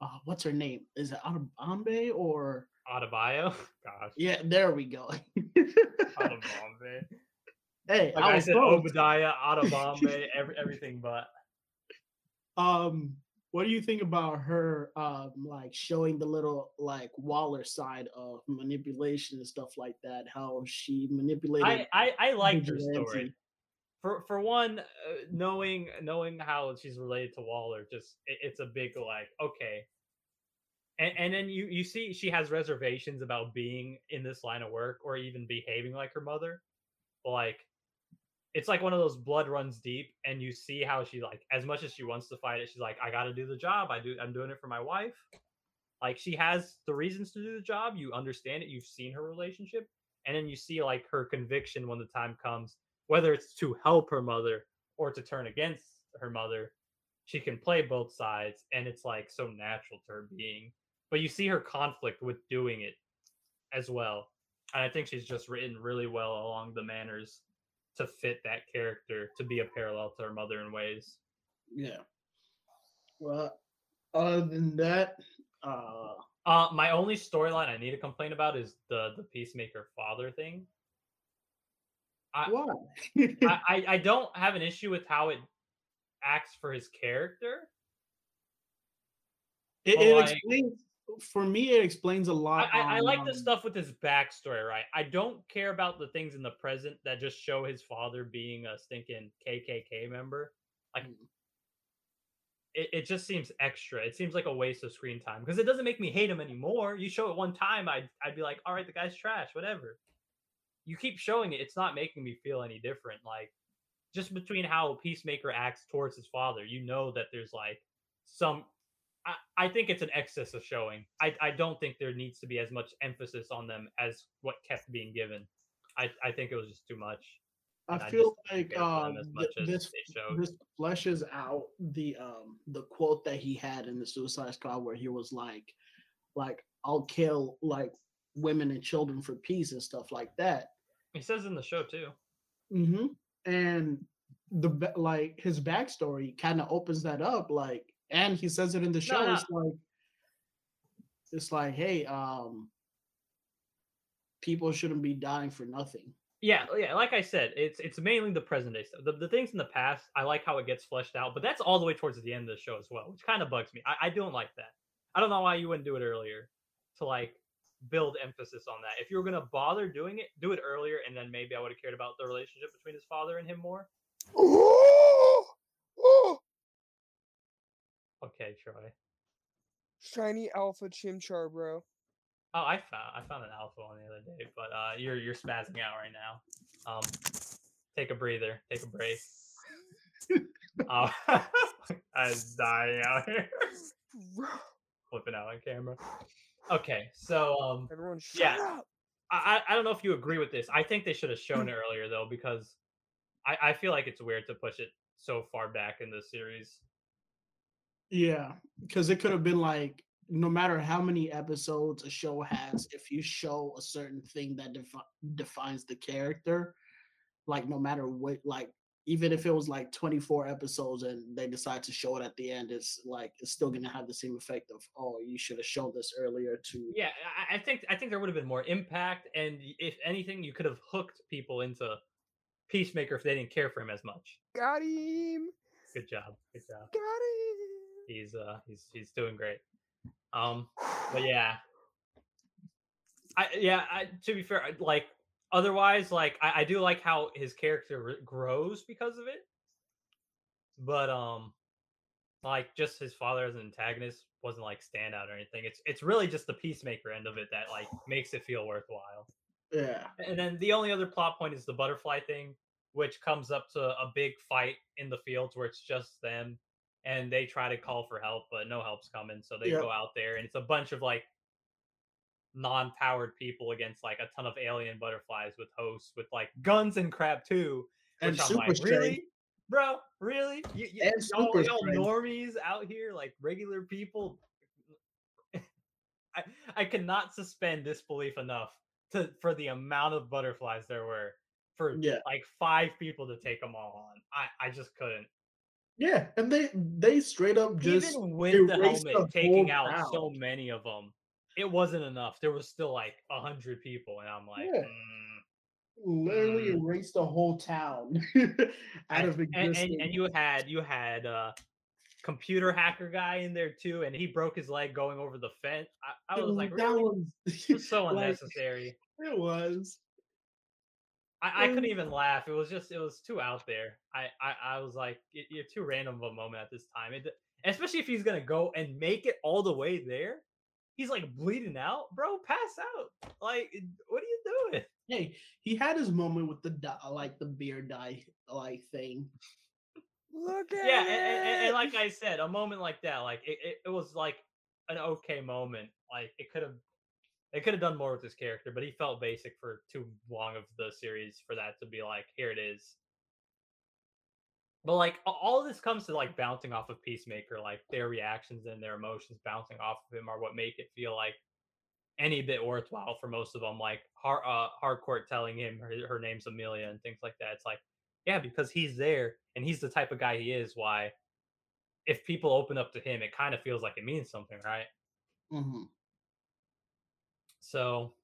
uh, what's her name? Is it Atabambe or? Adebayo, gosh, Yeah, there we go. Adebayo. hey, Like I I, was said, close. Obadiah, Adebayo, every, everything but. Um, what do you think about her um like showing the little like Waller side of manipulation and stuff like that? How she manipulated I, I, I liked her story. For for one, uh, knowing knowing how she's related to Waller, just it, it's a big like okay. And and then you you see she has reservations about being in this line of work or even behaving like her mother. Like it's like one of those blood runs deep and you see how she like as much as she wants to fight it she's like i gotta do the job. I do i'm doing it for my wife. Like she has the reasons to do the job. You understand it. You've seen her relationship. And then you see like her conviction when the time comes whether it's to help her mother or to turn against her mother she can play both sides and it's like so natural to her being but you see her conflict with doing it as well and i think she's just written really well along the manners to fit that character to be a parallel to her mother in ways. Yeah. Well, other than that, uh, Uh, my only storyline I need to complain about is the the peacemaker father thing. I- why? I, I I don't have an issue with how it acts for his character. it, it like- explains for me. It explains a lot. I, I like the stuff with his backstory, right? I don't care about the things in the present that just show his father being a stinking KKK member. Like, Mm. it, it just seems extra. It seems like a waste of screen time because it doesn't make me hate him anymore. You show it one time, I'd, I'd be like, all right, the guy's trash, whatever. You keep showing it, it's not making me feel any different. Like, just between how Peacemaker acts towards his father, you know that there's like some I, I think it's an excess of showing. I, I don't think there needs to be as much emphasis on them as what kept being given. I, I think it was just too much. I I feel didn't like care for them as much as this this fleshes out the um the quote that he had in the Suicide Squad where he was like, like I'll kill like women and children for peace and stuff like that. He says in the show too. hmm And the like his backstory kind of opens that up, like, and he says it in the show. no. It's like, it's like, hey, um, people shouldn't be dying for nothing. Yeah, yeah. Like I said, it's it's mainly the present day stuff. The, the things in the past, I like how it gets fleshed out, but that's all the way towards the end of the show as well, which kind of bugs me. I, I don't like that. I don't know why you wouldn't do it earlier to like build emphasis on that. If you were gonna bother doing it, do it earlier, and then maybe I would have cared about the relationship between his father and him more. Okay, Troy. Shiny Alpha Chimchar, bro. Oh, I found I found an alpha one the other day, but uh, you're you're spazzing out right now. Um, take a breather, take a break. Oh, I'm dying out here, flipping out on camera. Okay, so um, Everyone, Yeah. I I I don't know if you agree with this. I think they should have shown it earlier though, because I I feel like it's weird to push it so far back in the series. Yeah, because it could have been like no matter how many episodes a show has, if you show a certain thing that defi- defines the character, like no matter what, like even if it was like 24 episodes and they decide to show it at the end, it's like it's still gonna have the same effect of oh, you should have shown this earlier to Yeah, I, I think I think there would have been more impact, and if anything, you could have hooked people into Peacemaker if they didn't care for him as much. Got him. Good job, good job. Got him. He's uh he's he's doing great. Um, but yeah, I yeah. I, to be fair, like otherwise, like I, I do like how his character grows because of it. But um, like just his father as an antagonist wasn't like standout or anything. It's it's really just the peacemaker end of it that like makes it feel worthwhile. yeah. And then the only other plot point is the butterfly thing, which comes up to a big fight in the fields where it's just them and they try to call for help, but no help's coming. So they Yep. go out there and it's a bunch of like non powered people against like a ton of alien butterflies with hosts with like guns and crap too. And I'm super like, strength. really? Bro, really? You, you, And y'all, super y'all normies out here, like regular people. I, I, cannot suspend disbelief enough to for the amount of butterflies there were for Yeah. like five people to take them all on. I I just couldn't. Yeah, and they they straight up just Even with the helmet taking out so many of them, it wasn't enough. There was still like a hundred people, and I'm like, Yeah. mm. literally Mm. erased the whole town out and, of and, and, existence. and you had you had a computer hacker guy in there too, and he broke his leg going over the fence. I, I was like, that really? was It was so like, unnecessary. it was. I, I couldn't even laugh. It was just it was too out there. I I, I was like, "Y- you're too random of a moment at this time. It, especially if he's gonna go and make it all the way there. He's like bleeding out, bro. Pass out. Like, what are you doing? Hey, he had his moment with the di- like the beer dye like thing. Look at Yeah, and, and- and- and like I said, a moment like that, like it, it, it was like an okay moment. Like it could have, it could have done more with this character, but he felt basic for too long of the series for that to be like, here it is. But like all of this comes to like bouncing off of Peacemaker, like their reactions and their emotions bouncing off of him are what make it feel like any bit worthwhile for most of them. Like Har- uh, Harcourt telling him her, her name's Amelia and things like that. It's like, yeah, because he's there and he's the type of guy he is. Why, if people open up to him, it kind of feels like it means something, right? hmm So,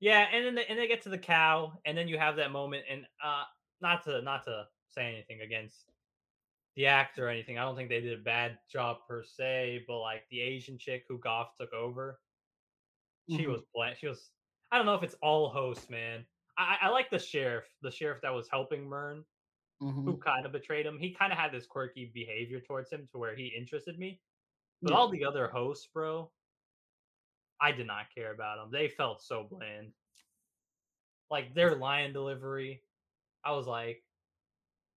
yeah, and then they, and they get to the cow, and then you have that moment, and uh, not to not to say anything against the actor or anything. I don't think they did a bad job per se, but like the Asian chick who Goff took over, she Mhm. was bland. She was. I don't know if it's all hosts, man. I, I like the sheriff, the sheriff that was helping Murn, hmm who kind of betrayed him. He kind of had this quirky behavior towards him to where he interested me. But Yeah. all the other hosts, bro, I did not care about them. They felt so bland. Like their line delivery, I was like,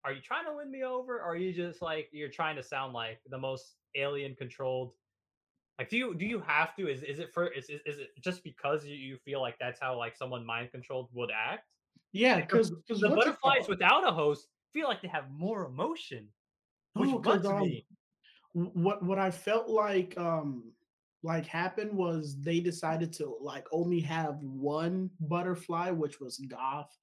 "Are you trying to win me over? Or are you just like you're trying to sound like the most alien controlled?" Like, do you do you have to? Is is it for? Is is, is it just because you, you feel like that's how like someone mind controlled would act? yeah, Because the butterflies without a host feel like they have more emotion, which bugs um, me. what what I felt like um like happened was they decided to like only have one butterfly, which was Goff.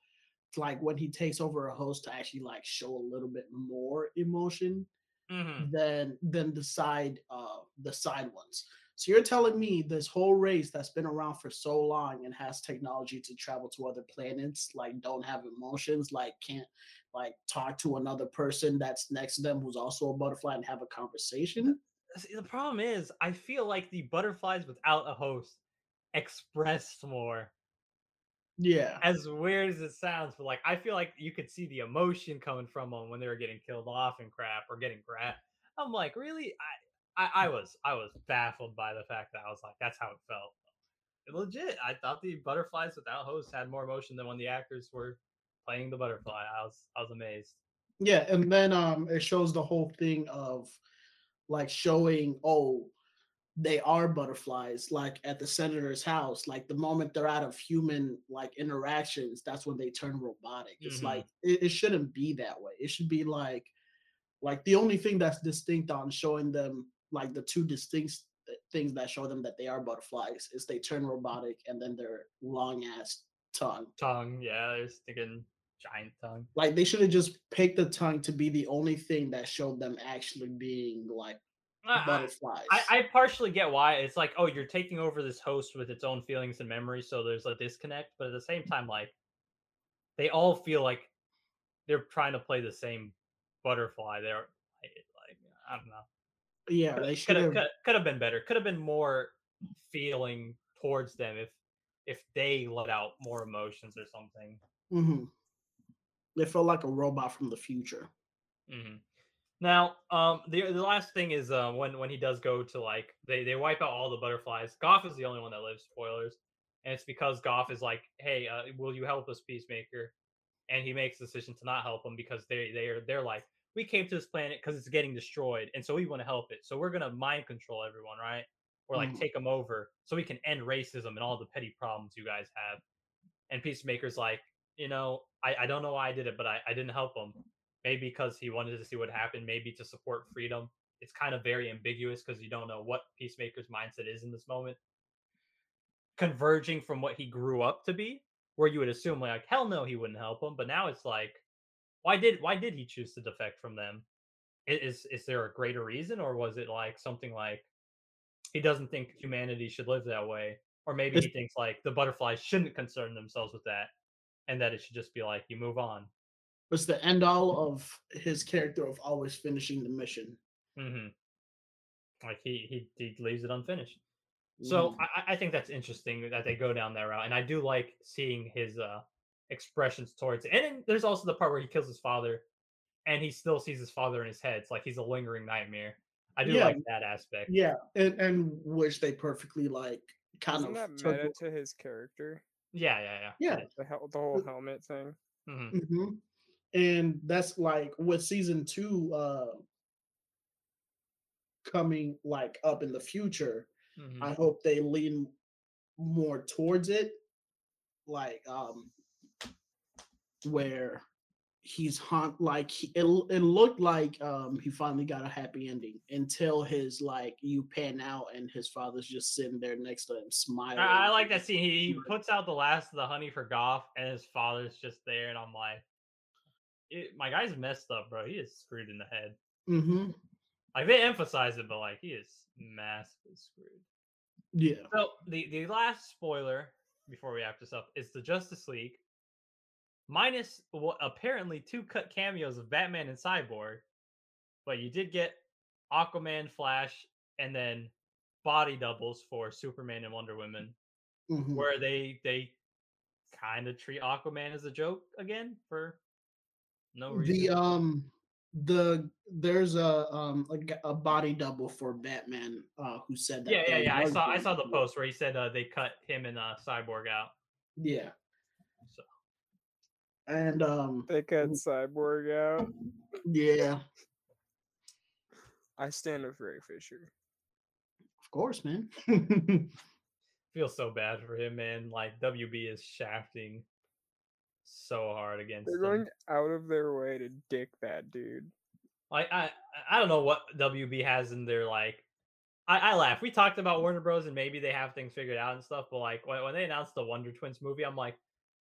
Like when he takes over a host to actually like show a little bit more emotion hmm than than the side uh the side ones. So you're telling me this whole race that's been around for so long and has technology to travel to other planets, like don't have emotions, like can't like talk to another person that's next to them who's also a butterfly and have a conversation? See, the problem is, I feel like the butterflies without a host expressed more. Yeah. As weird as it sounds, but like I feel like you could see the emotion coming from them when they were getting killed off and crap or getting grabbed. I'm like, really? I, I, I was, I was baffled by the fact that I was like, that's how it felt. Legit, I thought the butterflies without hosts had more emotion than when the actors were playing the butterfly. I was, I was amazed. Yeah, and then um it shows the whole thing of like showing oh they are butterflies like at the senator's house like the moment they're out of human like interactions that's when they turn robotic it's Mhm. like it, it shouldn't be that way it should be like like the only thing that's distinct on showing them like the two distinct things that show them that they are butterflies is they turn robotic and then their long ass tongue Tongue, yeah, I was thinking giant tongue. like they should have just picked the tongue to be the only thing that showed them actually being like I- I- butterflies. I, I partially get why it's like, oh, you're taking over this host with its own feelings and memories, so there's a disconnect. But at the same time, like they all feel like they're trying to play the same butterfly. They're like, like I don't know. yeah, they should Could have could have been better. Could have been more feeling towards them if if they let out more emotions or something. hmm They felt like a robot from the future. hmm Now, um, the the last thing is uh, when when he does go to like they they wipe out all the butterflies. Goff is the only one that lives. Spoilers, and it's because Goff is like, hey, uh, will you help us, Peacemaker? And he makes the decision to not help him because they they are they're like, we came to this planet because it's getting destroyed, and so we want to help it. So we're gonna mind control everyone, right? Or like Mhm. take them over so we can end racism and all the petty problems you guys have. And Peacemaker's like, you know, I, I don't know why I did it, but I, I didn't help him maybe because he wanted to see what happened, maybe to support freedom. It's kind of very ambiguous because you don't know what Peacemaker's mindset is in this moment. converging from what he grew up to be, where you would assume like hell no he wouldn't help him, but now it's like why did why did he choose to defect from them? Is is there a greater reason, or was it like something like he doesn't think humanity should live that way, or maybe he thinks like the butterflies shouldn't concern themselves with that, and that it should just be like you move on. It's the end all of his character of always finishing the mission. Mm-hmm. Like he he he leaves it unfinished. So Mhm. I, I- I think that's interesting that they go down that route, and I do like seeing his uh expressions towards it. And then there's also the part where he kills his father, and he still sees his father in his head. It's like he's a lingering nightmare. I do Yeah. like that aspect. yeah, and and which they perfectly like kind Isn't that of took meta to his character? Yeah, yeah, yeah. Yeah. The hel- the whole helmet thing. hmm hmm And that's like with season two uh coming like up in the future. hmm I hope they lean more towards it, like um where he's haunt like he, it, it looked like um he finally got a happy ending until his like you pan out and his father's just sitting there next to him smiling. I, I like that scene. He, he puts out the last of the honey for Goff, and his father's just there, and I'm like, it, my guy's messed up, bro. He is screwed in the head. Mm-hmm. Like they emphasize it, but like he is massively screwed. Yeah. So the the last spoiler before we wrap this up is the Justice League, minus what apparently two cut cameos of Batman and Cyborg, but you did get Aquaman, Flash, and then body doubles for Superman and Wonder Woman, mhm. where they they kind of treat Aquaman as a joke again for no reason. the um the there's a um like a body double for Batman uh who said that. yeah, yeah, yeah. I saw I saw the post where he said uh, they cut him and uh, Cyborg out. Yeah. So And um They cut. Cyborg out. yeah, I stand with Ray Fisher. of course, man. feel so bad for him, man. Like WB is shafting so hard against They're him. going out of their way to dick that dude. Like I, I don't know what WB has in their like. I, I laugh. We talked about Warner Bros. and maybe they have things figured out and stuff, but like when, when they announced the Wonder Twins movie, I'm like,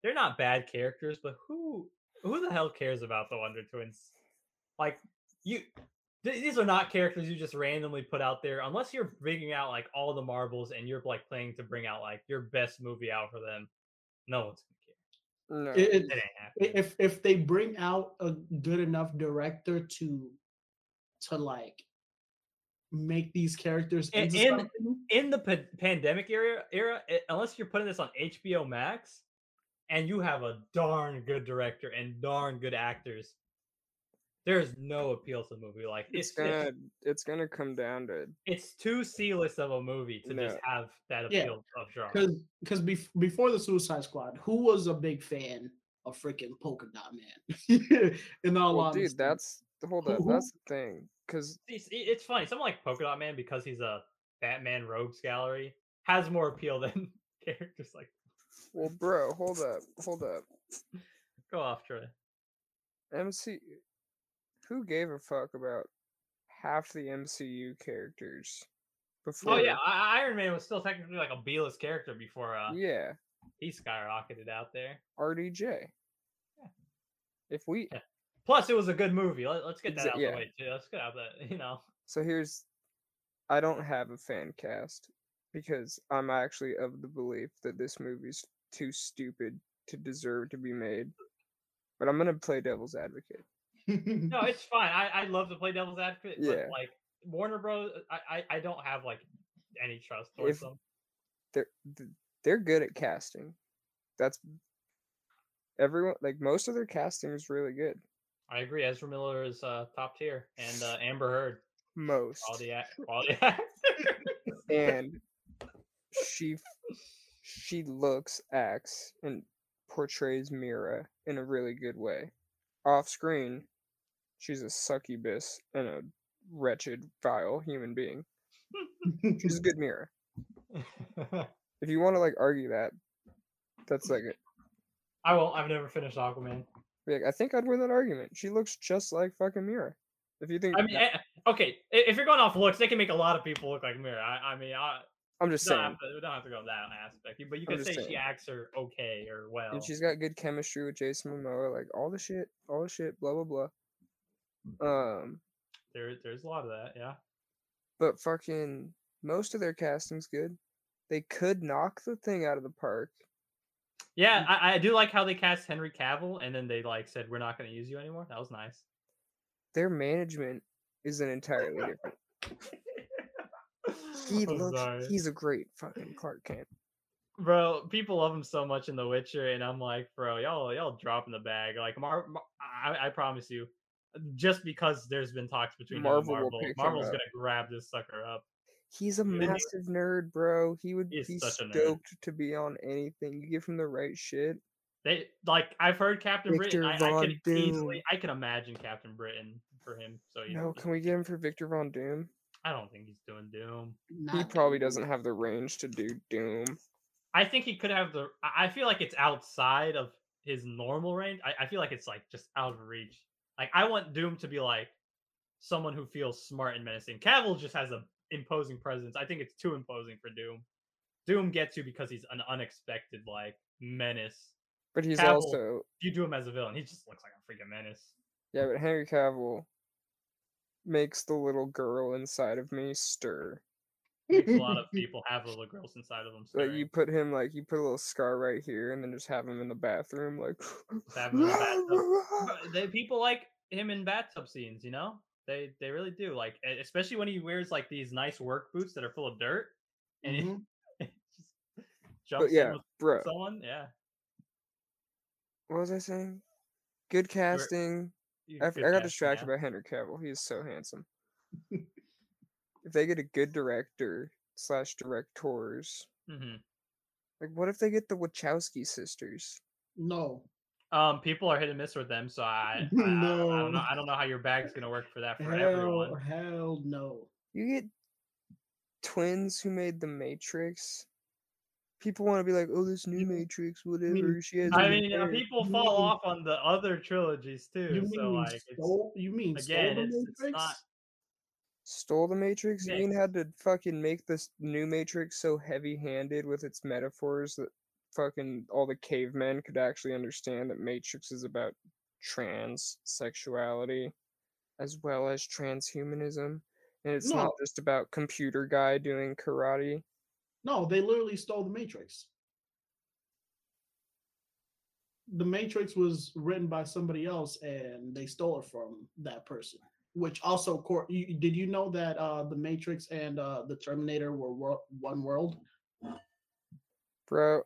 they're not bad characters, but who who the hell cares about the Wonder Twins? Like you, th- these are not characters you just randomly put out there unless you're figuring out like all the marbles and you're like planning to bring out like your best movie out for them. No one's No. It- it- care. It ain't happening. if if they bring out a good enough director to to like make these characters In- in- in the pa- pandemic era era i- unless you're putting this on HBO Max and you have a darn good director and darn good actors there's no appeal to the movie like it's it's gonna it's gonna come down to it's too C-list of a movie to just have that Yeah, appeal of genre. because because bef- before the Suicide Squad, who was a big fan of freaking Polka Dot Man? In all well, honesty, dude. That's hold Who- up. who- That's the thing. Because It's, it's funny someone like Polka Dot Man because he's a Batman Rogues Gallery has more appeal than characters like well, bro, hold up, hold up. go off Troy MC, who gave a fuck about half the MCU characters before? oh yeah I- Iron Man was still technically like a B-list character before uh yeah, he skyrocketed out there RDJ. If we Yeah. Plus, it was a good movie. Let, us get that out yeah. the way too. Let's get out that. You know, So here's I don't have a fan cast because I'm actually of the belief that this movie's too stupid to deserve to be made. But I'm gonna play devil's advocate. No, it's fine. I I love to play devil's advocate, Yeah. but like Warner Bros, I I, I don't have like any trust towards If- them. They're they're good at casting. That's everyone like most of their casting is really good. I agree. Ezra Miller is uh, top tier, and uh, Amber Heard, Most. quality act, quality and she she looks, acts, and portrays Mera in a really good way. Off screen, she's a succubus and a wretched, vile human being. She's a good mirror. If you want to like argue that, that's like, it. I won't. I've never finished Aquaman. like I think I'd win that argument. She looks just like fucking Mera. If you think, I mean, eh, okay, if you're going off looks, they can make a lot of people look like Mera. I, I mean, I, I'm just saying. to, we don't have to go that aspect, but you just say she acts her okay or well. And she's got good chemistry with Jason Momoa, like all the shit, all the shit, blah blah blah. Um, there, there's a lot of that, yeah. but fucking most of their casting's good. They could knock the thing out of the park. Yeah, I, I do like how they cast Henry Cavill, and then they like said we're not going to use you anymore. That was nice. Their management is an entirely different. He I'm looks. sorry. He's a great fucking Clark Kent. bro. People love him so much in The Witcher, and I'm like, bro, y'all, y'all dropping the bag. Like, Mar- Mar- I, I promise you, just because there's been talks between Marvel Marvel, Marvel Marvel's gonna grab this sucker up. He's a Yeah. massive nerd, bro. He would He's be such a nerd. stoked to be on anything. You give him the right shit. They like I've heard Captain Britain. Victor I, I Von can easily, I can imagine Captain Britain for him. So you No, know, can we get him for Victor Von Doom? I don't think he's doing Doom. He probably doesn't have the range to do Doom. I think he could have the. I I feel like it's outside of his normal range. I, I feel like it's like just out of reach. Like I want Doom to be like someone who feels smart and menacing. Cavill just has a imposing presence. I think it's too imposing for Doom. Doom gets you because he's an unexpected like menace. But he's Cavill- also If you do him as a villain, he just looks like a freaking menace. yeah. But Henry Cavill makes the little girl inside of me stir. Makes a lot of people have little girls inside of them. Like you put him like you put a little scar right here, and then just have him in the bathroom, like. have him in the. They people like him in bathtub scenes, you know? They they really do. Like especially when he wears like these nice work boots that are full of dirt and Mhm. just jumps But yeah, bro. someone. Yeah. What was I saying? Good casting. you- I, f- good I got casting, distracted yeah. by Henry Cavill. He is so handsome. If they get a good director slash directors, Mhm. like what if they get the Wachowski sisters? No. Um, people are hit and miss with them, so I, I, I, I don't know. No. I don't know how your bag's gonna work for that for Hell, everyone. hell no. You get twins who made the Matrix. People want to be like, "Oh, this new Matrix, mean- whatever." She has. I mean, uh, hair." people fall mean- off on the other trilogies too. You so mean like, it's, stole? You mean again, stole the it's- it's not- stole the Matrix. You mean had to fucking make this new Matrix so heavy-handed with its metaphors that fucking all the cavemen could actually understand that Matrix is about trans sexuality as well as transhumanism, and it's No. not just about computer guy doing karate. No, they literally stole the Matrix. The Matrix was written by somebody else, and they stole it from that person. Which also, cor- you, did you know that uh, the Matrix and uh, the Terminator were wor- one world? Bro,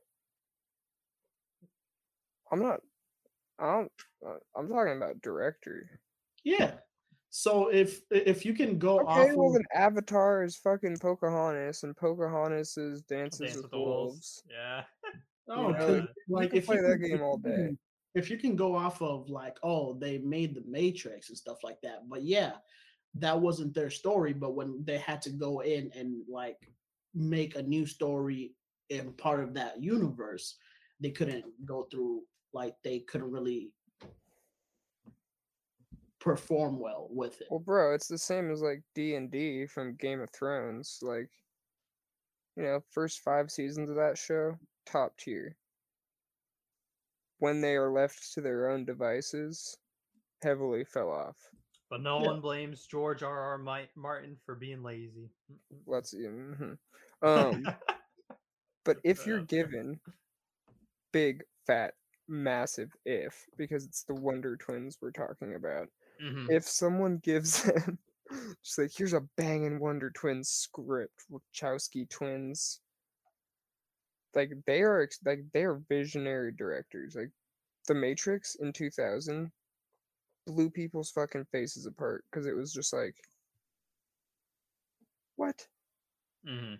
I'm not. I don't. uh, I'm talking about director. Yeah. So if if you can go Okay, off, well of, then Avatar is fucking Pocahontas, and Pocahontas is Dances Dance with, with the the Wolves. wolves. Yeah. oh, you know, dude, you like can if play you that game all day. If you can go off of like, oh, they made the Matrix and stuff like that, but yeah, that wasn't their story. But when they had to go in and like make a new story in part of that universe, they couldn't go through like they couldn't really perform well with it. Well, bro, it's the same as like D and D from Game of Thrones. Like, you know, first five seasons of that show, top tier. When they are left to their own devices, heavily fell off. But no Yeah. one blames George R. R. Martin for being lazy. Let's mhm. um, but if you're Uh, given big, fat, massive if, because it's the Wonder Twins we're talking about, Mhm. if someone gives them just like here's a banging Wonder Twins script, Wachowski twins, like they are like they are visionary directors. Like The Matrix in 2000 blew people's fucking faces apart because it was just like, what? Mm-hmm.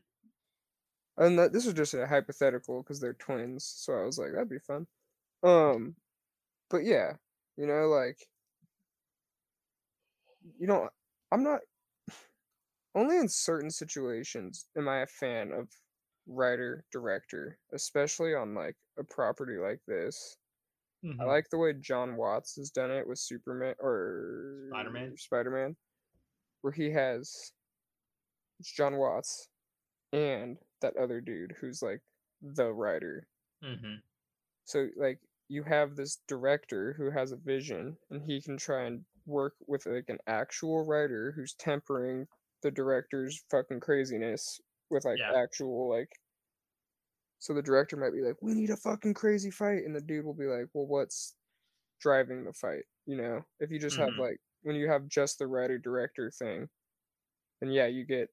And that this was just a hypothetical because they're twins, so I was like, that'd be fun. Um, but yeah, you know, like, you know, I'm not. Only in certain situations am I a fan of writer director, especially on like a property like this. I Mhm. like the way Jon Watts has done it with Superman or Spider-Man? Spider Man, where he has it's Jon Watts and that other dude who's like the writer. hmm So like you have this director who has a vision and he can try and work with like an actual writer who's tempering the director's fucking craziness with like Yeah. actual like so the director might be like we need a fucking crazy fight and the dude will be like well what's driving the fight you know if you just have Mhm. like when you have just the writer director thing then yeah you get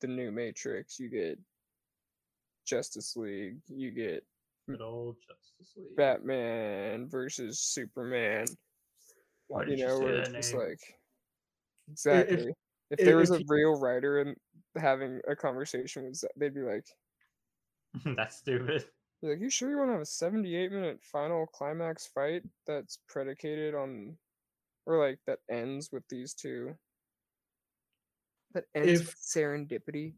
the new matrix you get justice league you get Good old Justice League. Batman versus Superman. Why you know, where it's just like exactly. If, if- there was a real writer and having a conversation with, Zack, they'd be like, That's stupid. be like, you sure you want to have a seventy-eight minute final climax fight that's predicated on, or like that ends with these two? That ends If- with serendipity.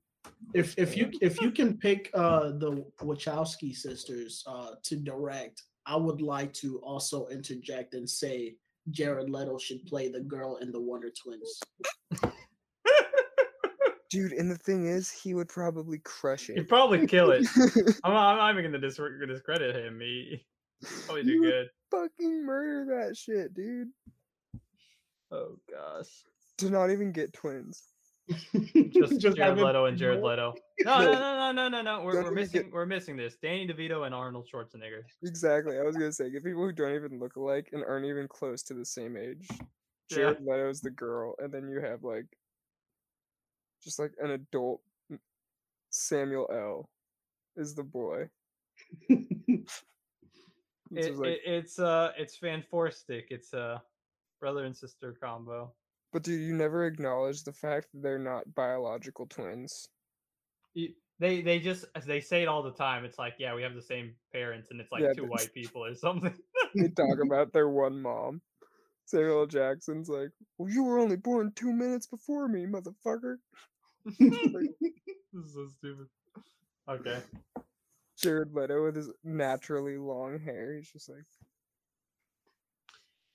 if if you if you can pick uh the Wachowski sisters uh to direct, I would like to also interject and say Jared Leto should play the girl in the Wonder Twins. Dude, and the thing is, he would probably crush it. He'd probably kill it. I'm not, I'm not even gonna dis- discredit him. He probably do You would good. fucking murder that shit, dude. Oh gosh. To not even get twins. Just, Jared have Leto and Jared more- Leto. No, no, no, no, no, no, no. We're, Don't we're missing get- we're missing this. Danny DeVito and Arnold Schwarzenegger. Exactly. I was gonna say, get people who don't even look alike and aren't even close to the same age. Yeah. Jared Leto's the girl, and then you have like, just like an adult Samuel L. is the boy. It's It, like, it, it's uh it's Fan Four Stick. It's a brother and sister combo. but do you never acknowledge the fact that they're not biological twins. You- They they just they say it all the time. It's like yeah, we have the same parents, and it's like Yeah, two white people or something. They talk about their one mom. Samuel L. Jackson's like, "Well, you were only born two minutes before me, motherfucker." this is so stupid. Okay. Jared Leto with his naturally long hair. He's just like,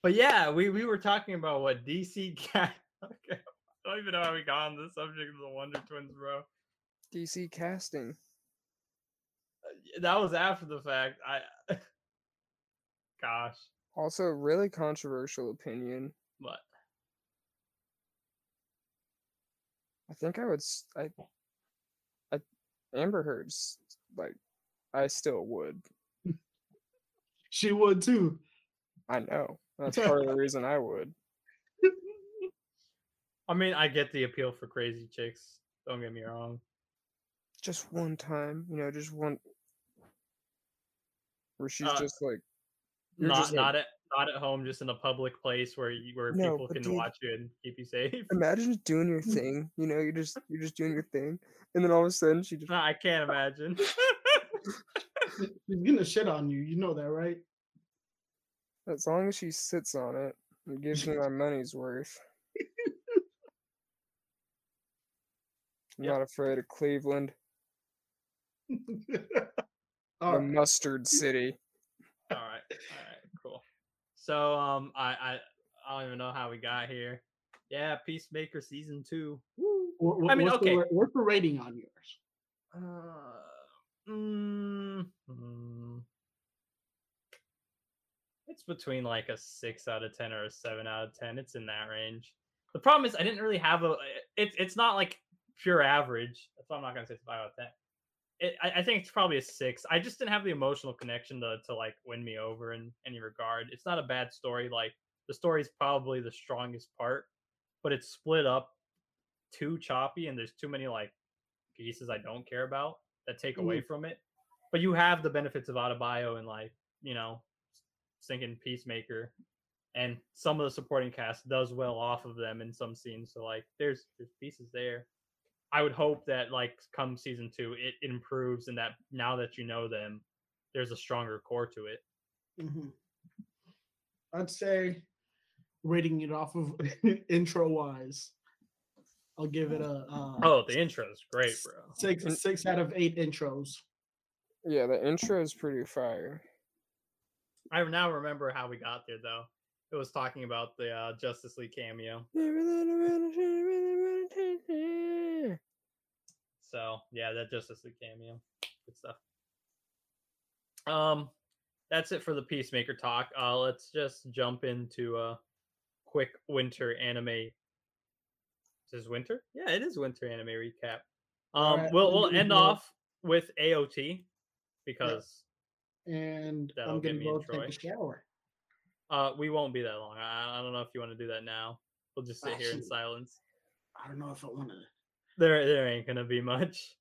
But yeah, we, we were talking about what DC cat. Okay. I don't even know how we got on the subject of the Wonder Twins, bro. DC casting. Uh, That was after the fact. I. Gosh, Also, really controversial opinion. but I think I would. I, Amber Heard's like, I still would. she would too. I know. That's part of the reason I would. I mean, I get the appeal for crazy chicks. Don't get me wrong. Just one time, you know, just one. Where she's Uh, just like, You're Not just like- not at not at home, just in a public place where you, where No, people can dude- watch you and keep you safe. imagine just doing your thing. You know, you're just you're just doing your thing, and then all of a sudden she just No, I can't imagine. She's gonna shit on you. You know that, right? As long as she sits on it and gives me my money's worth. I'm Yep. not afraid of Cleveland, All the right. mustard city. all right, all right, cool. So um, I I I don't even know how we got here. Yeah, Peacemaker season two. Woo. What- I mean, what's okay. ra- what's the rating on yours? Uh, mm, mm. It's between like a six out of ten or a seven out of ten. It's in that range. The problem is I didn't really have a. It's it's not like pure average. That's why I'm not gonna say it's five out of ten. It, I, I think it's probably a six. I just didn't have the emotional connection to to like win me over in any regard. It's not a bad story. Like the story is probably the strongest part, but it's split up too choppy and there's too many like pieces I don't care about that take away mm-hmm. from it. But you have the benefits of Adebayo and like, you know, sinking Peacemaker. And some of the supporting cast does well off of them in some scenes. So like there's there's pieces there. I would hope that like come season two it improves and that now that you know them, there's a stronger core to it. Mhm. I'd say rating it off of intro wise. I'll give it a uh, Oh, the intro is great, bro. six six out of eight intros. Yeah, the intro is pretty fire. I now remember how we got there though. It was talking about the uh, Justice League cameo. So Yeah, that Justice League cameo. Good stuff. Um, that's it for the Peacemaker talk. Uh, let's just jump into a quick winter anime. Is this winter? Yeah, it is winter anime recap. Um, Alright, we'll we'll end off with AOT because And I'm gonna go take a shower. uh we won't be that long. I, I don't know if you want to do that now. We'll just sit here in silence. I don't know if I want to. There there ain't gonna be much.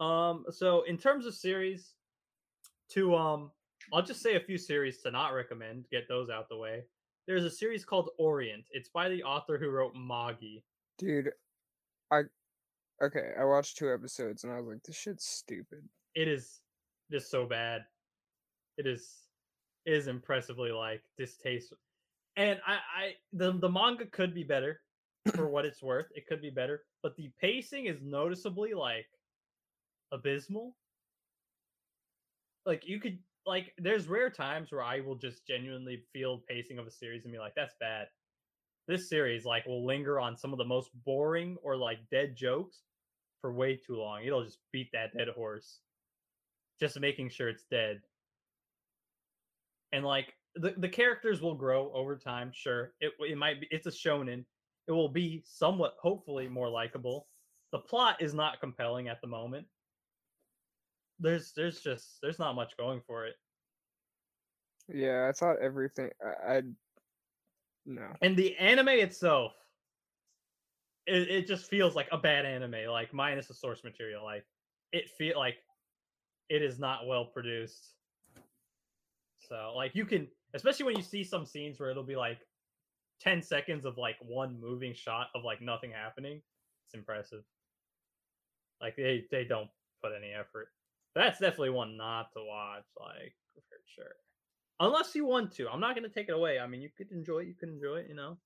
Um, so in terms of series, to um, I'll just say a few series to not recommend. Get those out the way. There's a series called Orient. It's by the author who wrote Magi. Dude, I okay, I watched two episodes and I was like, this shit's stupid. It is just so bad. It is it is impressively like distasteful. And I, I the the manga could be better for what it's worth. It could be better, but the pacing is noticeably like abysmal. Like you could like there's rare times where I will just genuinely feel pacing of a series and be like, that's bad. This series like will linger on some of the most boring or like dead jokes for way too long. It'll just beat that dead horse. Just making sure it's dead. And like the, the characters will grow over time, sure. It it might be it's a shonen. It will be somewhat hopefully more likable. The plot is not compelling at the moment there's there's just there's not much going for it. Yeah, I thought everything I, I no. And the anime itself, it, it just feels like a bad anime, like minus the source material. Like it feel like it is not well produced. So like you can especially when you see some scenes where it'll be like 10 seconds of like one moving shot of like nothing happening. It's impressive. Like they they don't put any effort. That's definitely one not to watch, like for sure. Unless you want to. I'm not gonna take it away. I mean you could enjoy it, you could enjoy it, you know.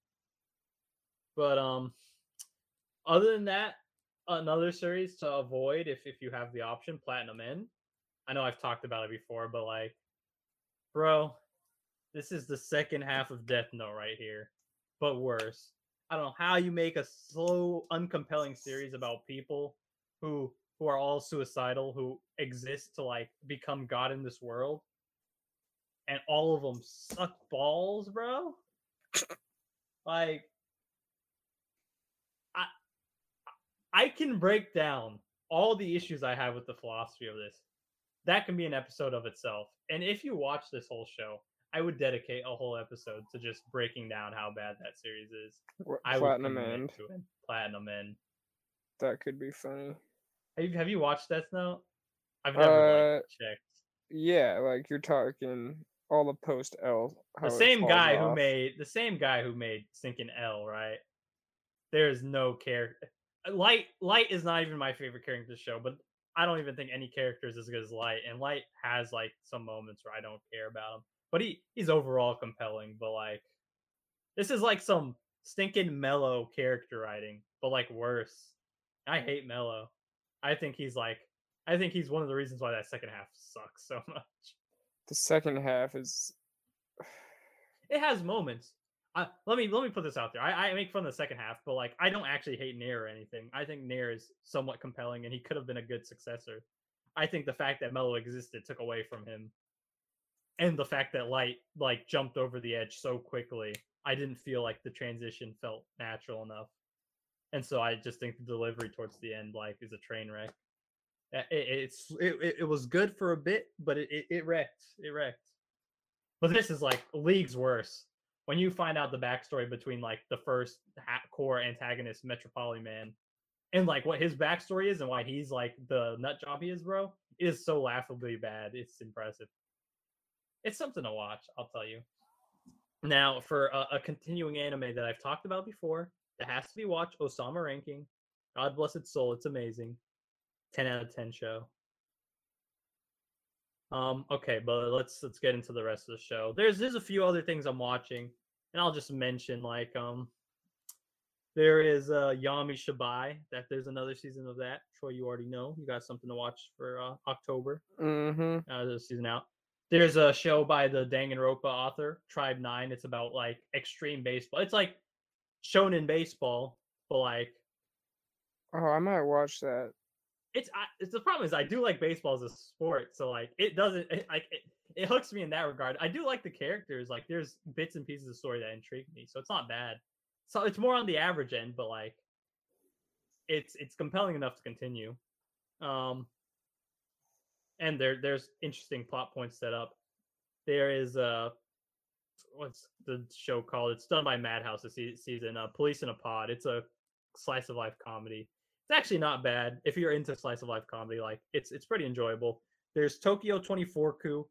But um other than that, another series to avoid if if you have the option, Platinum End. I know I've talked about it before, but like bro, this is the second half of Death Note right here, but worse. I don't know how you make a slow, uncompelling series about people who who are all suicidal, who exist to like become God in this world, and all of them suck balls, bro. like, I I can break down all the issues I have with the philosophy of this. That can be an episode of itself. And if you watch this whole show, I would dedicate a whole episode to just breaking down how bad that series is. I Platinum would End. Platinum End. That could be funny. Have you, have you watched Death Note? I've never Uh, like, checked. Yeah, like you're talking all the post L. The same guy who made the same guy who made Sinking L, right? There's no character. Light Light is not even my favorite character in the show, but I don't even think any character is as good as Light. And Light has like some moments where I don't care about him, but he he's overall compelling. But like, this is like some stinking Mello character writing, but like worse. I hate Mello. I think he's like, I think he's one of the reasons why that second half sucks so much. The second half is it has moments. Uh, let me let me put this out there. I, I make fun of the second half, but like I don't actually hate Near or anything. I think Near is somewhat compelling, and he could have been a good successor. I think the fact that Mello existed took away from him, and the fact that Light like jumped over the edge so quickly, I didn't feel like the transition felt natural enough, and so I just think the delivery towards the end like is a train wreck. It, it's it, it, was good for a bit, but it, it, it wrecked. It wrecked. But this is like leagues worse. When you find out the backstory between like the first ha- core antagonist, Metropoliman, and like what his backstory is and why he's like the nut job he is, bro, is so laughably bad. It's impressive. It's something to watch, I'll tell you. Now, for a, a continuing anime that I've talked about before, that has to be watched, Osama Ranking. God bless its soul, it's amazing. 10 out of 10 show. Um, okay, but let's let's get into the rest of the show. There's there's a few other things I'm watching, and I'll just mention like um there is uh Yami Shibai, that there's another season of that. Troy, you already know. You got something to watch for uh, October. mm-hmm. Uh a season out. There's a show by the Danganronpa author, Tribe 9. It's about like extreme baseball. It's like shonen baseball, but like Oh, I might watch that. It's I, it's the problem is I do like baseball as a sport, so like it doesn't it, like it, it hooks me in that regard. I do like the characters, like there's bits and pieces of story that intrigue me, so it's not bad. So it's more on the average end, but like it's it's compelling enough to continue. Um, and there there's interesting plot points set up. There is uh what's the show called? It's done by Madhouse this se- season. Uh, Police in a Pod. It's a slice of life comedy. It's actually not bad if you're into slice of life comedy. Like it's it's pretty enjoyable. There's Tokyo 24ku.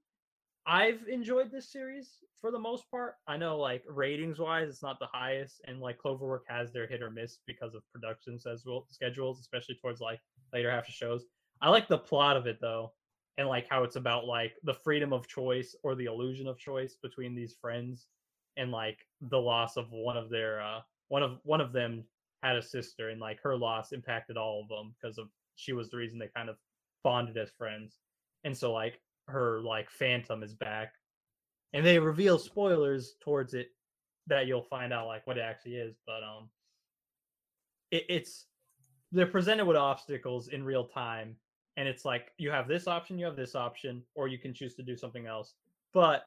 I've enjoyed this series for the most part. I know like ratings wise, it's not the highest, and like Cloverwork has their hit or miss because of production schedules, especially towards like later half of shows. I like the plot of it though, and like how it's about like the freedom of choice or the illusion of choice between these friends, and like the loss of one of their uh one of one of them had a sister, and like her loss impacted all of them because of she was the reason they kind of bonded as friends, and so like her like phantom is back. And they reveal spoilers towards it that you'll find out like what it actually is but um it, it's they're presented with obstacles in real time and it's like you have this option you have this option or you can choose to do something else but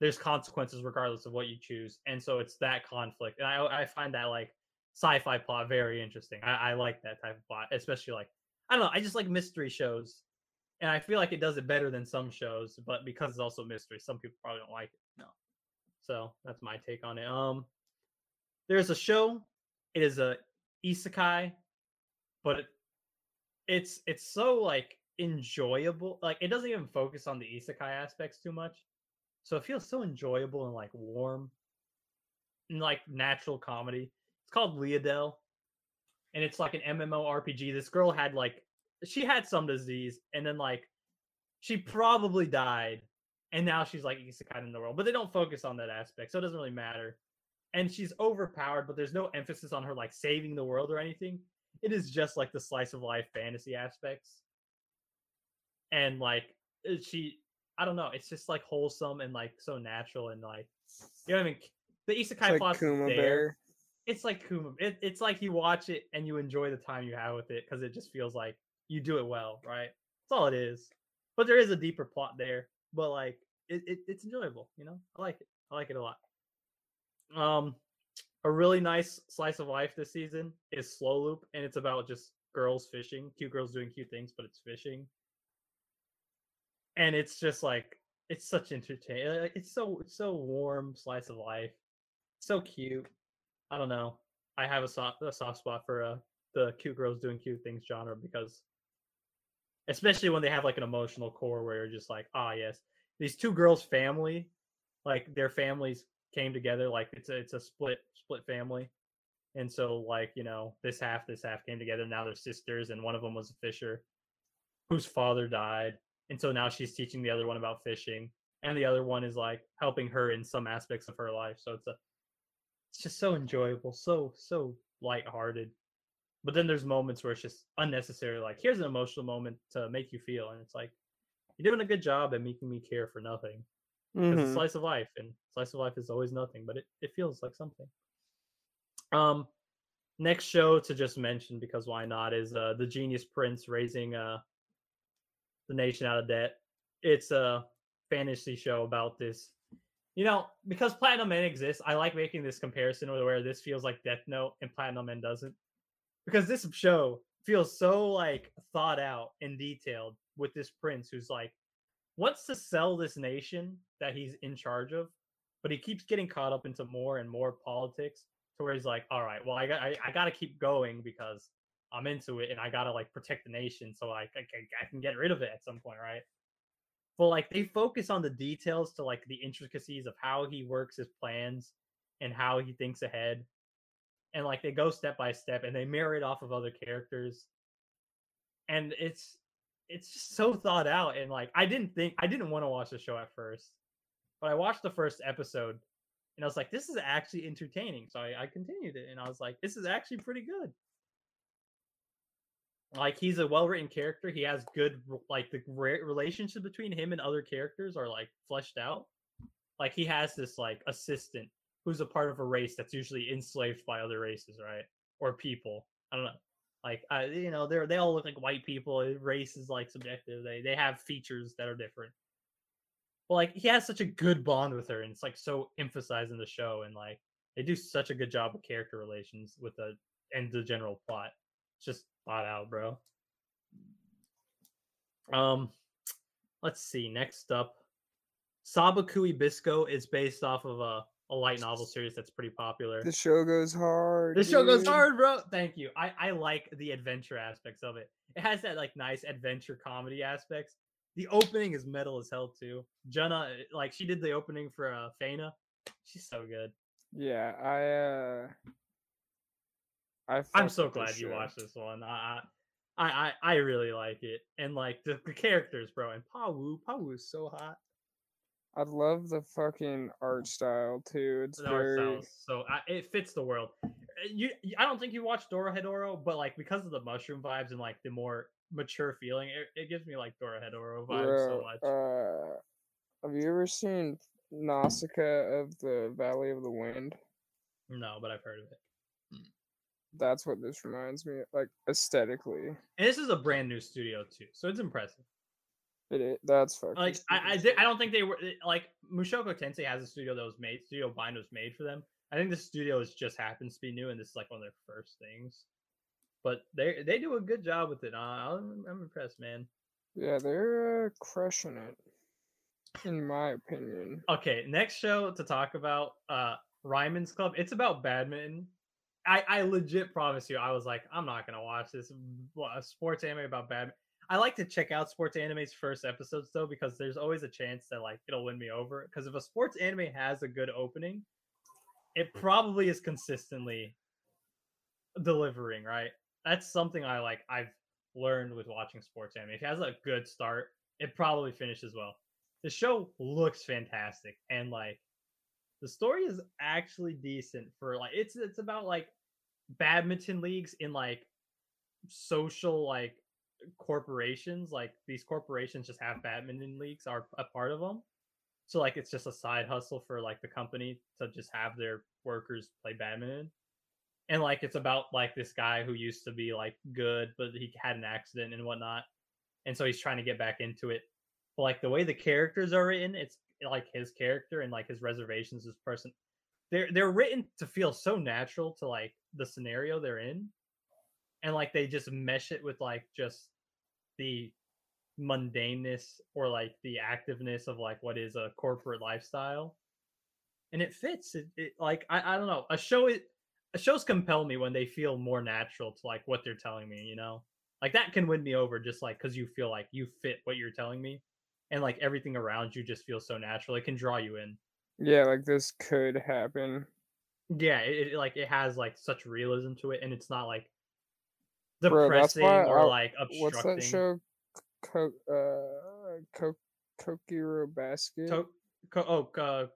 there's consequences regardless of what you choose and so it's that conflict and i, I find that like sci-fi plot very interesting I, I like that type of plot especially like i don't know i just like mystery shows and I feel like it does it better than some shows, but because it's also mystery, some people probably don't like it. No, so that's my take on it. Um, there's a show. It is a isekai, but it's it's so like enjoyable. Like it doesn't even focus on the isekai aspects too much, so it feels so enjoyable and like warm, and like natural comedy. It's called Leadale, and it's like an MMORPG. This girl had like she had some disease and then like she probably died and now she's like isekai in the world but they don't focus on that aspect so it doesn't really matter and she's overpowered but there's no emphasis on her like saving the world or anything it is just like the slice of life fantasy aspects and like she i don't know it's just like wholesome and like so natural and like you know what i mean the isekai Like plot's Kuma there Bear. it's like Kuma. It, it's like you watch it and you enjoy the time you have with it because it just feels like you do it well, right? That's all it is. But there is a deeper plot there. But like it, it it's enjoyable, you know? I like it. I like it a lot. Um a really nice slice of life this season is Slow Loop, and it's about just girls fishing, cute girls doing cute things, but it's fishing. And it's just like it's such entertaining. It's so it's so warm slice of life, so cute. I don't know. I have a soft a soft spot for uh the cute girls doing cute things genre because especially when they have like an emotional core where you're just like, ah yes, these two girls' family, like their families came together, like it's a it's a split split family. And so like, you know, this half, this half came together. Now they're sisters, and one of them was a fisher whose father died. And so now she's teaching the other one about fishing. And the other one is like helping her in some aspects of her life. So it's a it's just so enjoyable, so so lighthearted. But then there's moments where it's just unnecessary. Like here's an emotional moment to make you feel, and it's like you're doing a good job at making me care for nothing. Because it's a slice of life, and slice of life is always nothing, but it, it feels like something. Um, next show to just mention because why not is uh the Genius Prince raising uh the nation out of debt. It's a fantasy show about this. You know, because Platinum End exists, I like making this comparison where this feels like Death Note and Platinum End doesn't. Because this show feels so like thought out and detailed with this prince who's like wants to sell this nation that he's in charge of, but he keeps getting caught up into more and more politics to where he's like, all right, well, I got I, I got to keep going because I'm into it and I got to like protect the nation so I, can I can get rid of it at some point, right? But like they focus on the details to like the intricacies of how he works his plans and how he thinks ahead. And like they go step by step and they mirror it off of other characters. And it's it's just so thought out and like I didn't think I didn't want to watch the show at first. But I watched the first episode and I was like, this is actually entertaining. So I, I continued it and I was like, this is actually pretty good. Like he's a well-written character. He has good like the re- relationship between him and other characters are like fleshed out. Like he has this like assistant who's a part of a race that's usually enslaved by other races, right? Or people. I don't know. Like, I, you know, they're they all look like white people. Race is like subjective. They they have features that are different. But like, he has such a good bond with her, and it's like so emphasized in the show, and like they do such a good job with character relations with the and the general plot. It's just thought out, bro. Um, let's see. Next up, Sabikui Bisco is based off of a, a light novel series that's pretty popular. The show goes hard. the show goes hard, bro. Thank you. I, I like the adventure aspects of it. It has that like nice adventure comedy aspects. The opening is metal as hell too. Jenna, eh, like she did the opening for uh Fana. She's so good. Yeah, I uh I I'm so glad you show. watched this one. I I I, I really like it. And like the, the characters, bro. And Pawoo, Pawoo is so hot. I love the fucking art style too. It's The very so I, it fits the world. You, you- I don't think you watched Dorohedoro, but like because of the mushroom vibes and like the more mature feeling, it, it gives me like Dorohedoro vibes so much. Uh, have you ever seen Nausicaa of the Valley of the Wind? no, but I've heard of it. That's what this reminds me of, like aesthetically. And this is a brand new studio too, so it's impressive. It, it that's fucking Like I, I, I don't think they were like Mushoku Tensei has a studio that was made. Studio Bind was made for them. I think the studio is just happens to be new, and this is like one of their first things. But they they do a good job with it. I'm, I'm impressed, man. Yeah, they're uh, crushing it, in my opinion. Okay, next show to talk about, uh, Ryman's Club. It's about badminton. I, I legit promise you, I was like, I'm not gonna watch this sports anime about badminton. I like to check out sports anime's first episodes though, because there's always a chance that like it'll win me over. Because if a sports anime has a good opening, it probably is consistently delivering, right? That's something I like. I've learned with watching sports anime. If it has a good start, it probably finishes well. The show looks fantastic, and like the story is actually decent for like it's it's about like badminton leagues in like social like corporations like these corporations just have badminton leagues are a part of them so like it's just a side hustle for like the company to just have their workers play badminton and like it's about like this guy who used to be like good but he had an accident and whatnot and so he's trying to get back into it. But like the way the characters are written it's like his character and like his reservations this person they're they're written to feel so natural to like the scenario they're in and like they just mesh it with like just the mundaneness or like the activeness of like what is a corporate lifestyle and it fits it, it like I, I don't know a show it shows compel me when they feel more natural to like what they're telling me you know like that can win me over just like because you feel like you fit what you're telling me and like everything around you just feels so natural it can draw you in Yeah, like this could happen. yeah it, it like it has like such realism to it and it's not like depressing why or I- like obstructing What's that show? Co- uh, Co- Kokiro Basket. To- co- oh uh,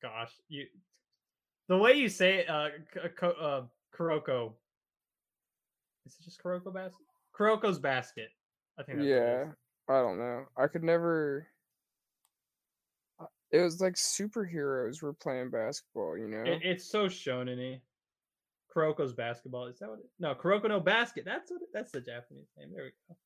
gosh you the way you say it uh, K- uh kuroko is it just kuroko basket kuroko's basket i think that's it yeah. I don't know. I could never. uh, It was like superheroes were playing basketball, you know. It, it's so shonen kuroko's basketball is that what it no kuroko no basket that's what it, that's the japanese name there we go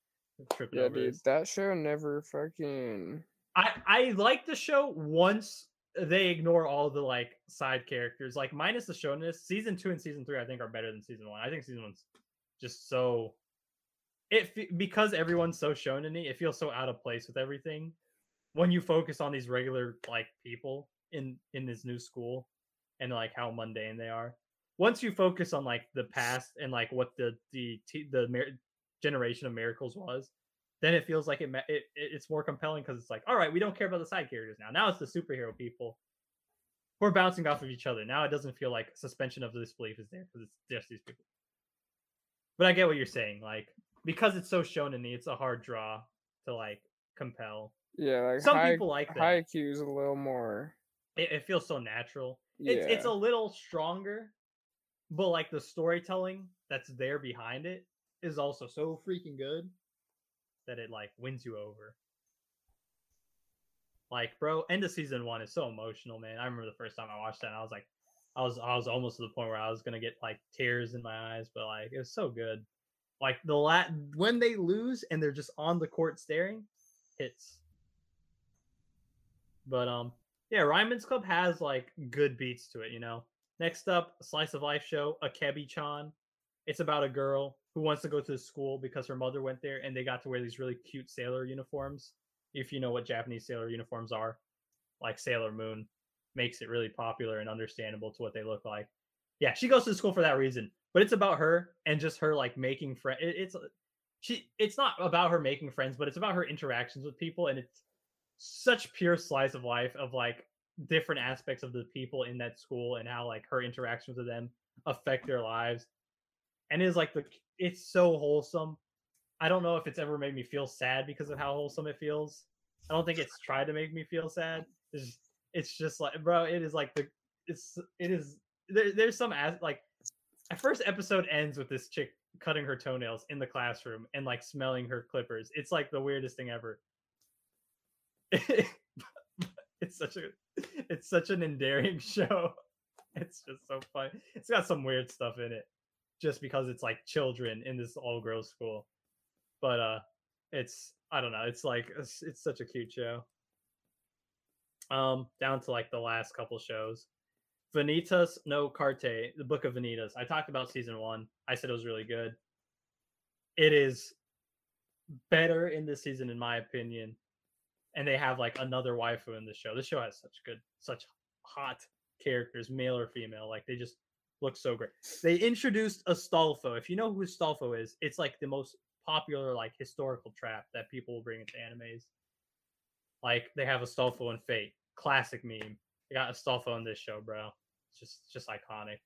yeah, dude, that show never fucking. I I like the show once they ignore all the like side characters, like minus the showness. Season two and season three, I think, are better than season one. I think season one's just so it because everyone's so shonen it feels so out of place with everything. When you focus on these regular like people in in this new school and like how mundane they are, once you focus on like the past and like what the the the mir- generation of miracles was, then it feels like it, it it- it's more compelling because it's like, all right, we don't care about the side characters now. Now it's the superhero people. We're bouncing off of each other. Now it doesn't feel like suspension of disbelief is there because it's just these people. But I get what you're saying. Like because it's so shonen it's a hard draw to like compel. Yeah, like Some high, people like that. Haikyuu is a little more. It, it feels so natural. Yeah, It's it's a little stronger, but like the storytelling that's there behind it is also so freaking good that it like wins you over. Like, bro, end of season one is so emotional, man. I remember the first time I watched that, I was like, I was I was almost to the point where I was gonna get like tears in my eyes, but like it was so good. Like the lat when they lose and they're just on the court staring, hits. But um, yeah, Ryman's Club has like good beats to it, you know. Next up, slice of life show, Akebi-chan. It's about a girl who wants to go to the school because her mother went there and they got to wear these really cute sailor uniforms. If you know what Japanese sailor uniforms are, like Sailor Moon, makes it really popular and understandable to what they look like. Yeah, she goes to school for that reason, but it's about her and just her like making friends. It, it's she. It's not about her making friends, but it's about her interactions with people, and it's such pure slice of life of like different aspects of the people in that school and how like her interactions with them affect their lives. And it's like the it's so wholesome. I don't know if it's ever made me feel sad because of how wholesome it feels. I don't think it's tried to make me feel sad. It's just, it's just like, bro, it is like the it's it is there, there's some as like a first episode ends with this chick cutting her toenails in the classroom and like smelling her clippers. It's like the weirdest thing ever. it's such a it's such an endearing show. It's just so funny. It's got some weird stuff in it just because it's like children in this all girls school. But uh it's I don't know, it's like it's, it's such a cute show. Um down to like the last couple shows. Vanitas no Carte, the Book of Vanitas. I talked about season 1. I said it was really good. It is better in this season in my opinion. And they have like another waifu in the show. This show has such good such hot characters, male or female. Like they just looks so great. They introduced Astolfo. If you know who Astolfo is, it's like the most popular like historical trap that people will bring into animes. Like they have Astolfo and Fate, classic meme. They got Astolfo in this show, bro. It's just just iconic.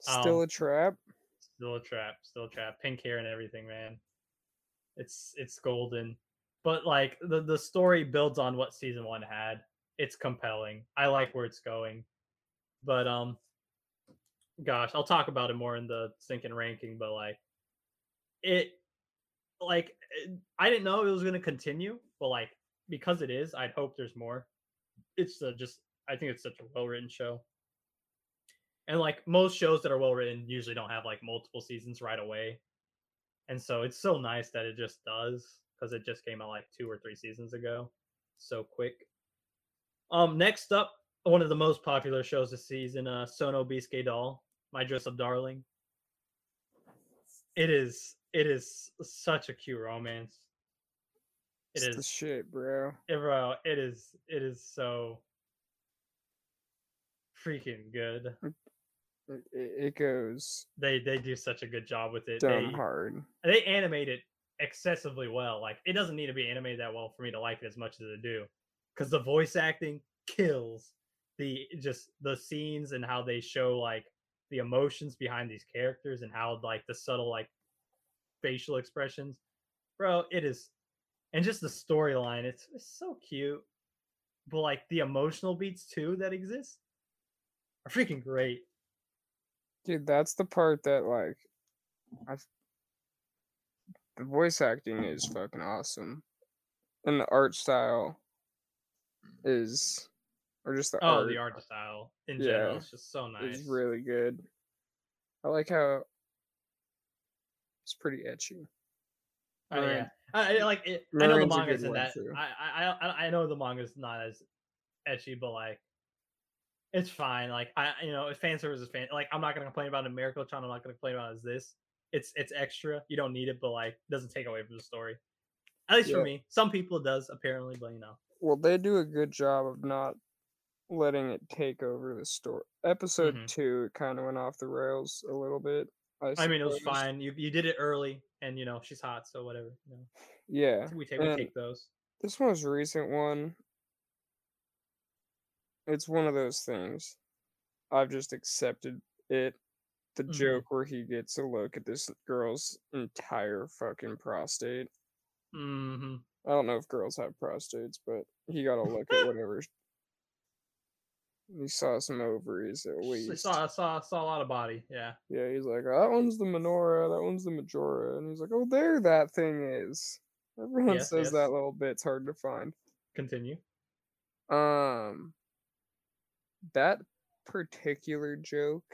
Still Um, a trap. Still a trap, still a trap. Pink hair and everything, man. It's it's golden. But like the the story builds on what season one had. It's compelling. I like where it's going. But um gosh, I'll talk about it more in the sinking ranking, but like it like it- I didn't know it was gonna continue, but like because it is, I'd hope there's more. It's uh, just I think it's such a well written show. And like most shows that are well written usually don't have like multiple seasons right away. And so it's so nice that it just does because it just came out like two or three seasons ago. So quick. Um next up, one of the most popular shows this season, uh Sono Bisque Doll, My Dress Up Darling. It is it is such a cute romance. It It's the is shit, bro. it, bro, it is it is so freaking good. It, it goes They they do such a good job with it. They hard. they animate it excessively well. Like it doesn't need to be animated that well for me to like it as much as they do, because the voice acting kills the just the scenes and how they show like the emotions behind these characters and how like the subtle like facial expressions, bro. It is, and just the storyline. It's it's so cute, but like the emotional beats too that exist are freaking great. Dude, that's the part that like I the voice acting is fucking awesome. And the art style is or just the Oh, art the art style in general It's just so nice. is really good. I like how it's pretty ecchi. Oh yeah, I, I like it. I know the manga's in that. too. I, I I know the manga's not as ecchi, but like, it's fine. Like I you know, if fan service is fan. Like I'm not gonna complain about a Miracle Chan. I'm not gonna complain about it as this. It's it's extra. You don't need it, but like it doesn't take away from the story. At least Yeah. for me. Some people it does apparently, but you know. Well, they do a good job of not letting it take over the story. Episode Mhm. two, it kind of went off the rails a little bit. I, I mean, it was fine. You you did it early, and you know she's hot, so whatever. You know, Yeah, we take we take those. this most recent one, it's one of those things. I've just accepted it. The Mhm. joke where he gets a look at this girl's entire fucking prostate. hmm I don't know if girls have prostates, but he got a look at whatever. He saw some ovaries at least. Saw saw saw a lot of body. Yeah. Yeah, he's like, that one's the menorah, that one's the majora, and he's like, oh, there that thing is. Everyone Yes, says yes. that little bit's hard to find. Continue. Um, that particular joke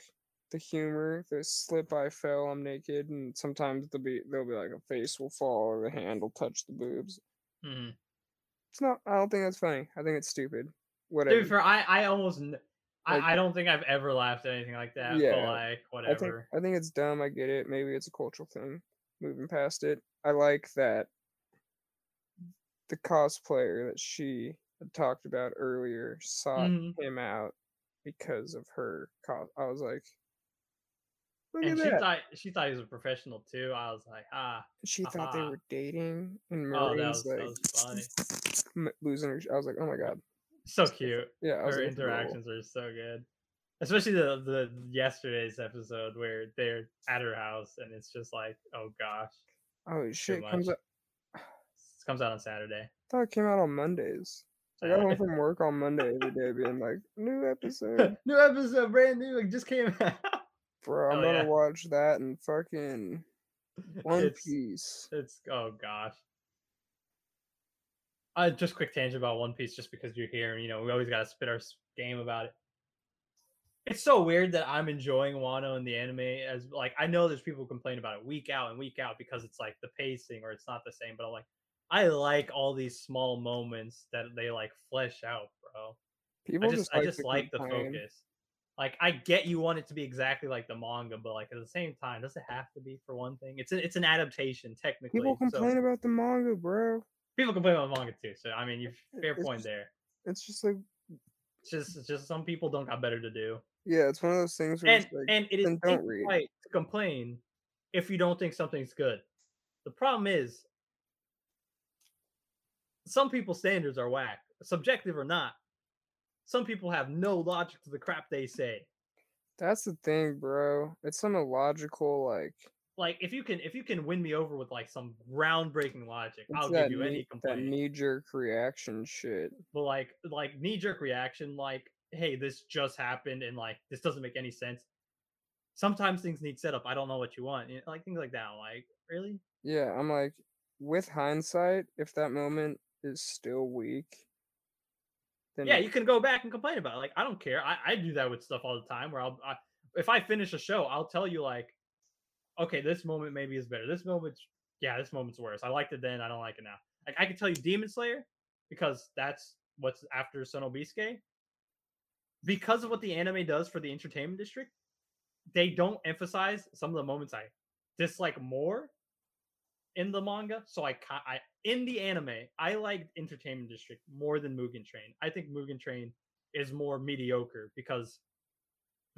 the humor, the slip I fell, I'm naked, and sometimes there'll be there'll be like a face will fall or the hand will touch the boobs. Mm-hmm. It's not. I don't think that's funny. I think it's stupid. Whatever. be fair, I I almost n- Like- I, I don't think I've ever laughed at anything like that. Yeah, like I think whatever. I think it's dumb. I get it. Maybe it's a cultural thing. Moving past it, I like that the cosplayer that she had talked about earlier sought Mhm. him out because of her cos. I was like, look and at she that. thought she thought he was a professional too. I was like, ah, she thought they were dating, and oh, that Marine's was, like was funny. losing her. I was like, oh my god. So cute. Yeah, Her like, interactions are so good. Especially the the yesterday's episode where they're at her house and it's just like, oh gosh, Oh shit! Comes out. this comes out on Saturday. I thought it came out on Mondays. I got home from work on Monday every day, being like, new episode. new episode, brand new, it just came out. Bro, I'm Oh, gonna yeah. watch that and fucking One It's- Piece. It's oh gosh. Uh, just quick tangent about One Piece, just because you're here, and you know we always gotta spit our game about it. It's so weird that I'm enjoying Wano in the anime as like I know there's people who complain about it week out and week out because it's like the pacing or it's not the same, but I'm like I like all these small moments that they like flesh out, bro. People I just I just like the complain. focus. Like I get you want it to be exactly like the manga, but like at the same time, does it have to be for one thing? It's a, it's an adaptation technically. People so- complain about the manga, bro. People complain about manga too. So I mean, you fair It's point just- there. It's just like, It's just it's just some people don't got better to do, yeah, it's one of those things where and like, and it is don't read. right to complain if you don't think something's good. The problem is some people's standards are whack, subjective or not. Some people have no logic to the crap they say. that's the thing, bro. It's some illogical, like, Like if you can if you can win me over with like some groundbreaking logic, it's I'll give you any knee, that complaint. knee jerk reaction shit. but like like knee jerk reaction, like hey, this just happened and like this doesn't make any sense. Sometimes things need setup. I don't know what you want, you know, like things like that. Like really, Yeah, I'm like, with hindsight, if that moment is still weak, then yeah, you can go back and complain about it. Like I don't care. I, I do that with stuff all the time. Where I'll I, if I finish a show, I'll tell you like, okay, this moment maybe is better. This moment, yeah, this moment's worse. I liked it then. I don't like it now. Like I can tell you Demon Slayer because that's what's after Sonobisuke. Because of what the anime does for the entertainment district, they don't emphasize some of the moments I dislike more in the manga. So I, I in the anime, I like Entertainment District more than Mugen Train. I think Mugen Train is more mediocre because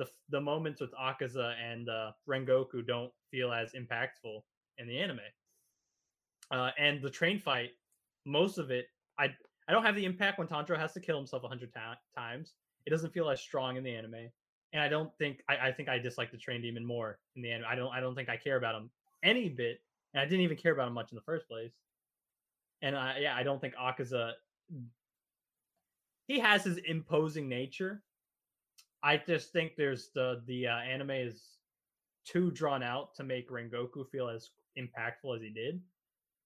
the the moments with Akaza and uh, Rengoku don't feel as impactful in the anime. Uh, and the train fight, most of it, I I don't have the impact when Tanjiro has to kill himself a hundred ti- times. It doesn't feel as strong in the anime, and I don't think I, I think I dislike the train demon more in the anime. I don't I don't think I care about him any bit, and I didn't even care about him much in the first place. And I yeah, I don't think Akaza. He has his imposing nature. I just think there's the the uh, anime is too drawn out to make Rengoku feel as impactful as he did,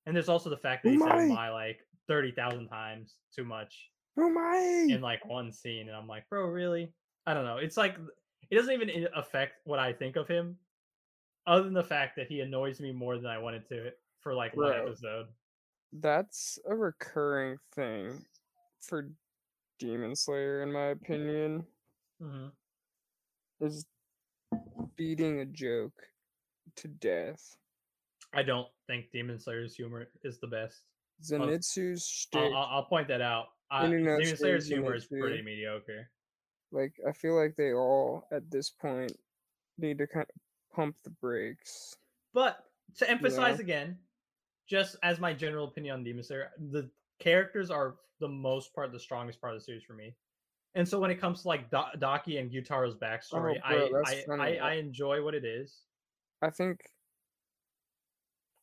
and there's also the fact that he said "my" like thirty thousand times too much Oh my! in like one scene, and I'm like, bro, really? I don't know. It's like it doesn't even affect what I think of him, other than the fact that he annoys me more than I wanted to for like one episode. That's a recurring thing for Demon Slayer, in my opinion, hmm is beating a joke to death. I don't think Demon Slayer's humor is the best. Zenitsu's shtick, I'll, I'll, point that out. Uh, Demon Slayer's Slayer humor is pretty mediocre. like I feel like they all at this point need to kind of pump the brakes. But to emphasize know? again, just as my general opinion on Demon Slayer, the characters are the most part, the strongest part of the series for me. And so when it comes to like Do- Daki and Gyutaro's backstory, Oh, bro, I, I. I I enjoy what it is. I think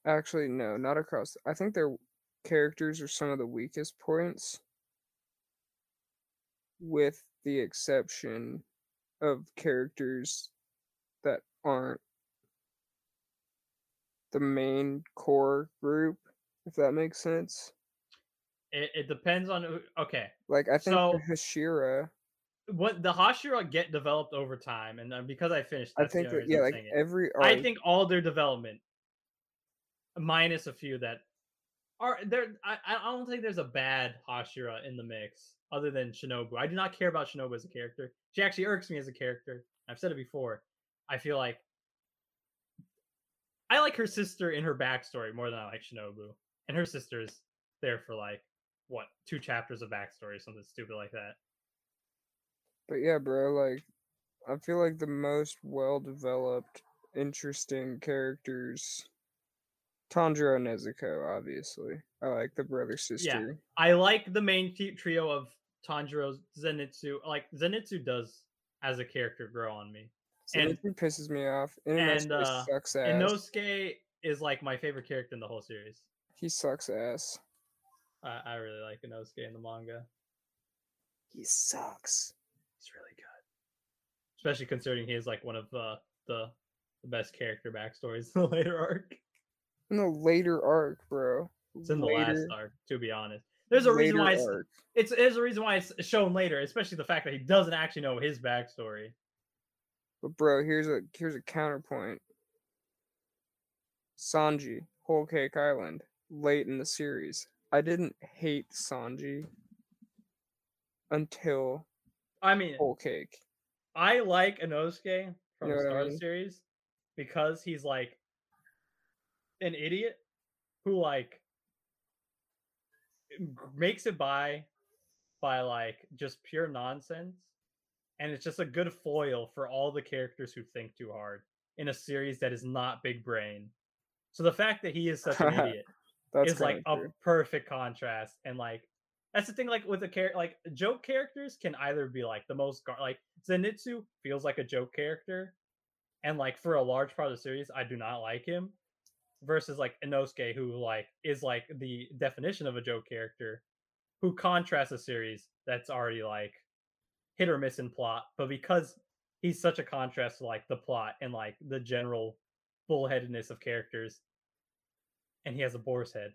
actually no, not across. I think their characters are some of the weakest points with the exception of characters that aren't the main core group if that makes sense. It, it depends on who. Okay, Like I think So- Hashira what the Hashira get developed over time, and because I finished, I think that yeah, I'm like every arc, I think all their development, minus a few that are there. I, I don't think there's a bad Hashira in the mix, other than Shinobu. I do not care about Shinobu as a character. She actually irks me as a character. I've said it before. I feel like I like her sister in her backstory more than I like Shinobu, and her sister is there for like what two chapters of backstory, something stupid like that. But yeah, bro, like I feel like the most well developed, interesting characters Tanjiro and Nezuko, obviously. I like the brother sister. Yeah, I like the main trio of Tanjiro, Zenitsu. Like Zenitsu does as a character grow on me. And- Zenitsu pisses me off. And, uh, sucks ass. And Inosuke is like my favorite character in the whole series. he sucks ass. I, I really like Inosuke in the manga. He sucks. He's really good, especially considering he is like one of uh, the the best character backstories in the later arc. In the later arc, bro. It's in the later, last arc, to be honest. There's a reason why it's, it's there's a reason why it's shown later, especially the fact that he doesn't actually know his backstory. But bro, here's a here's a counterpoint. Sanji, Whole Cake Island, late in the series. I didn't hate Sanji until I mean, Whole Cake. I like Inosuke from know the what I start of the mean? series because he's like an idiot who like makes it by by like just pure nonsense and it's just a good foil for all the characters who think too hard in a series that is not big brain so the fact that he is such an idiot That's is like kinda a perfect contrast and like that's the thing like with the character like joke characters can either be like the most gar- like zenitsu feels like a joke character and like for a large part of the series i do not like him versus like inosuke who like is like the definition of a joke character who contrasts a series that's already like hit or miss in plot but because he's such a contrast to like the plot and like the general bullheadedness of characters and he has a boar's head.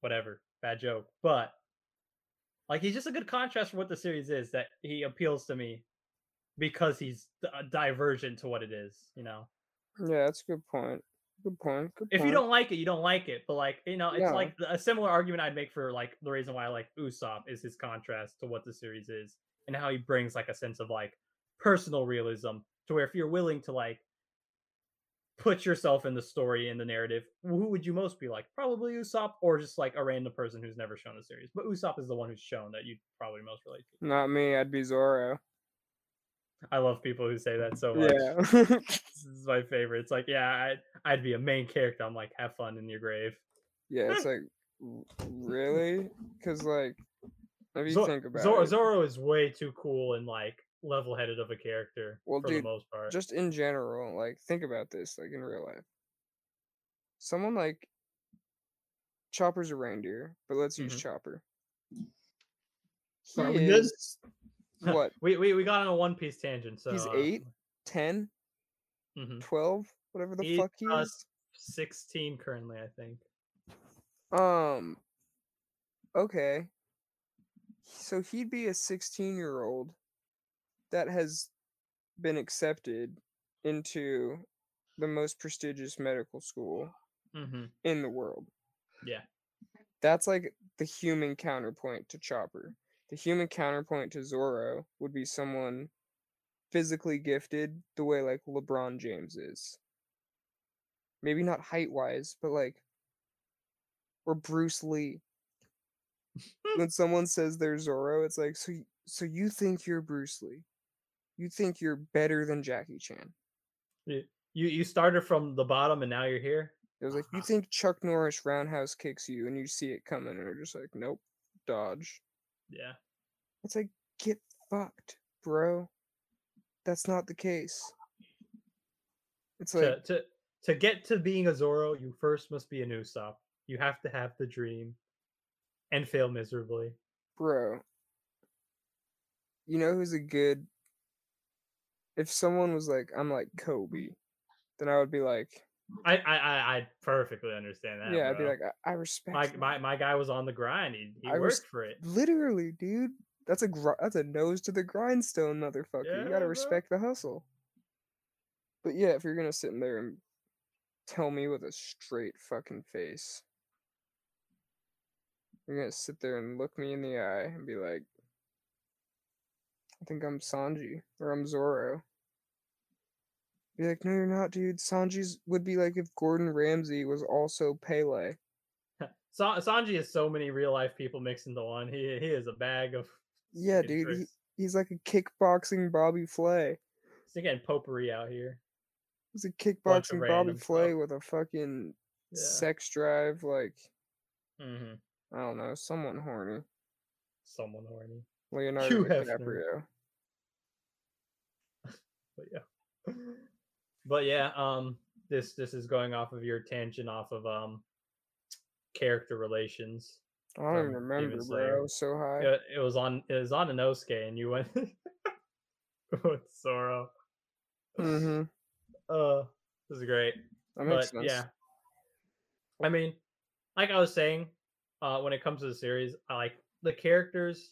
Whatever, bad joke. But like he's just a good contrast for what the series is. That he appeals to me because he's d- uh, divergent to what it is. You know, Yeah, that's a good point. Good point. Good if you don't like it, you don't like it. But like you know, it's Yeah. like a similar argument I'd make for like the reason why I like Usopp is his contrast to what the series is and how he brings like a sense of like personal realism to where if you're willing to like put yourself in the story in the narrative, who would you most be like? Probably Usopp or just like a random person who's never shown the series. But Usopp is the one who's shown that you'd probably most relate to. Not me, I'd be Zoro. I love people who say that so much. Yeah. This is my favorite. It's like, yeah, I'd, I'd be a main character. I'm like, have fun in your grave. yeah, it's like really? Cause like if you Zor- think about Zor- it, Zoro is way too cool and like level-headed of a character Well, for dude, the most part. just in general, like think about this, like in real life. Someone like Chopper's a reindeer, but let's use Mhm. Chopper. He good? is what? we, we we got on a One Piece tangent. So He's uh, eight, 10, mhm. 12, whatever the fuck he uh, is. 16 currently, I think. Um. Okay. So he'd be a 16 year old that has been accepted into the most prestigious medical school hmm in the world. Yeah. That's like the human counterpoint to Chopper. The human counterpoint to Zoro would be someone physically gifted the way like LeBron James is. Maybe not height wise, but like or Bruce Lee. when someone says they're Zoro, it's like so so you think you're Bruce Lee. You think you're better than Jackie Chan. You you started from the bottom and now you're here. It was like you ah. think Chuck Norris roundhouse kicks you and you see it coming and are just like, nope, dodge. Yeah. It's like get fucked, bro. That's not the case. It's like to to to get to being a Zoro, you first must be an Usopp. You have to have the dream and fail miserably. bro. You know who's a good if someone was like, I'm like Kobe, then I would be like, I I I, perfectly understand that. yeah, I'd be like, I, I respect my, my my guy was on the grind. He, he I worked res- for it. literally, dude. that's a gr- that's a nose to the grindstone, motherfucker. you gotta bro. respect the hustle. But yeah, if you're gonna sit in there and tell me with a straight fucking face, you're gonna sit there and look me in the eye and be like, I think I'm Sanji or I'm Zoro. Be like, no, you're not, dude. Sanji's would be like if Gordon Ramsay was also Pele. Sa- Sanji is so many real life people mixed into one. He he is a bag of Yeah, dude. He, he's like a kickboxing Bobby Flay. He's getting potpourri out here. He's a kickboxing Bobby Flay stuff. with a fucking Yeah. sex drive, like hmm I don't know, someone horny. Someone horny. Leonardo DiCaprio. But yeah. But yeah, um this this is going off of your tangent off of um character relations. I don't even remember, Demon bro. Slayer. I was so high. It, it was on it was on Inosuke and you went with Zoro. Mm-hmm. Uh this is great. That makes but sense. yeah i mean like i was saying uh when it comes to the series i like the characters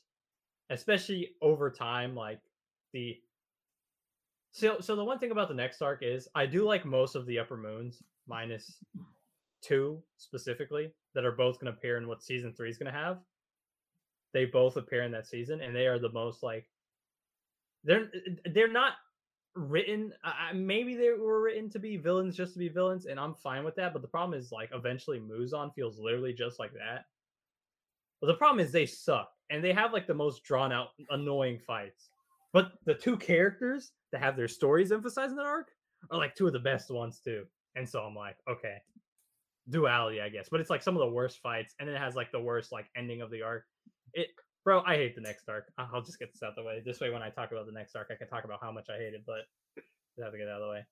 especially over time like the so so the one thing about the next arc is i do like most of the upper moons minus two specifically that are both going to appear in what season three is going to have. They both appear in that season and they are the most like they're they're not written uh, maybe they were written to be villains just to be villains and i'm fine with that but the problem is like eventually Muzan feels literally just like that. But the problem is they suck and they have like the most drawn out annoying fights but the two characters that have their stories emphasized in that arc are like two of the best ones too. And so i'm like okay. Duality i guess but it's like some of the worst fights and it has like the worst like ending of the arc. It bro i hate the next arc. I'll just get this out the way. This way when i talk about the next arc i can talk about how much i hate it but I have to get out of the way.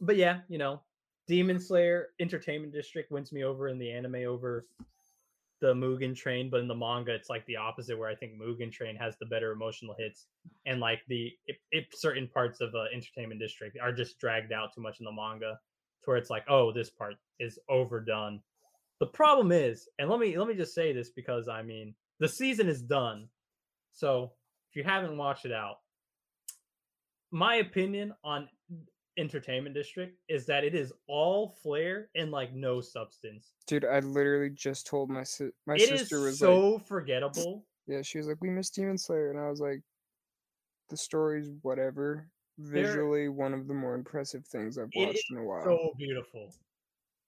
But yeah you know demon slayer entertainment district wins me over in the anime over the mugen train but in the manga it's like the opposite where i think mugen train has the better emotional hits and like the if, certain parts of uh, entertainment district are just dragged out too much in the manga to where it's like oh this part is overdone. The problem is and let me let me just say this because i mean the season is done. So if you haven't watched it out my opinion on entertainment district is that it is all flair and like no substance Dude, I literally just told my si- my It is sister was so like, forgettable yeah, she was like, we missed Demon Slayer, and I was like, the story's whatever. Visually, one of the more impressive things I've watched in a while. so beautiful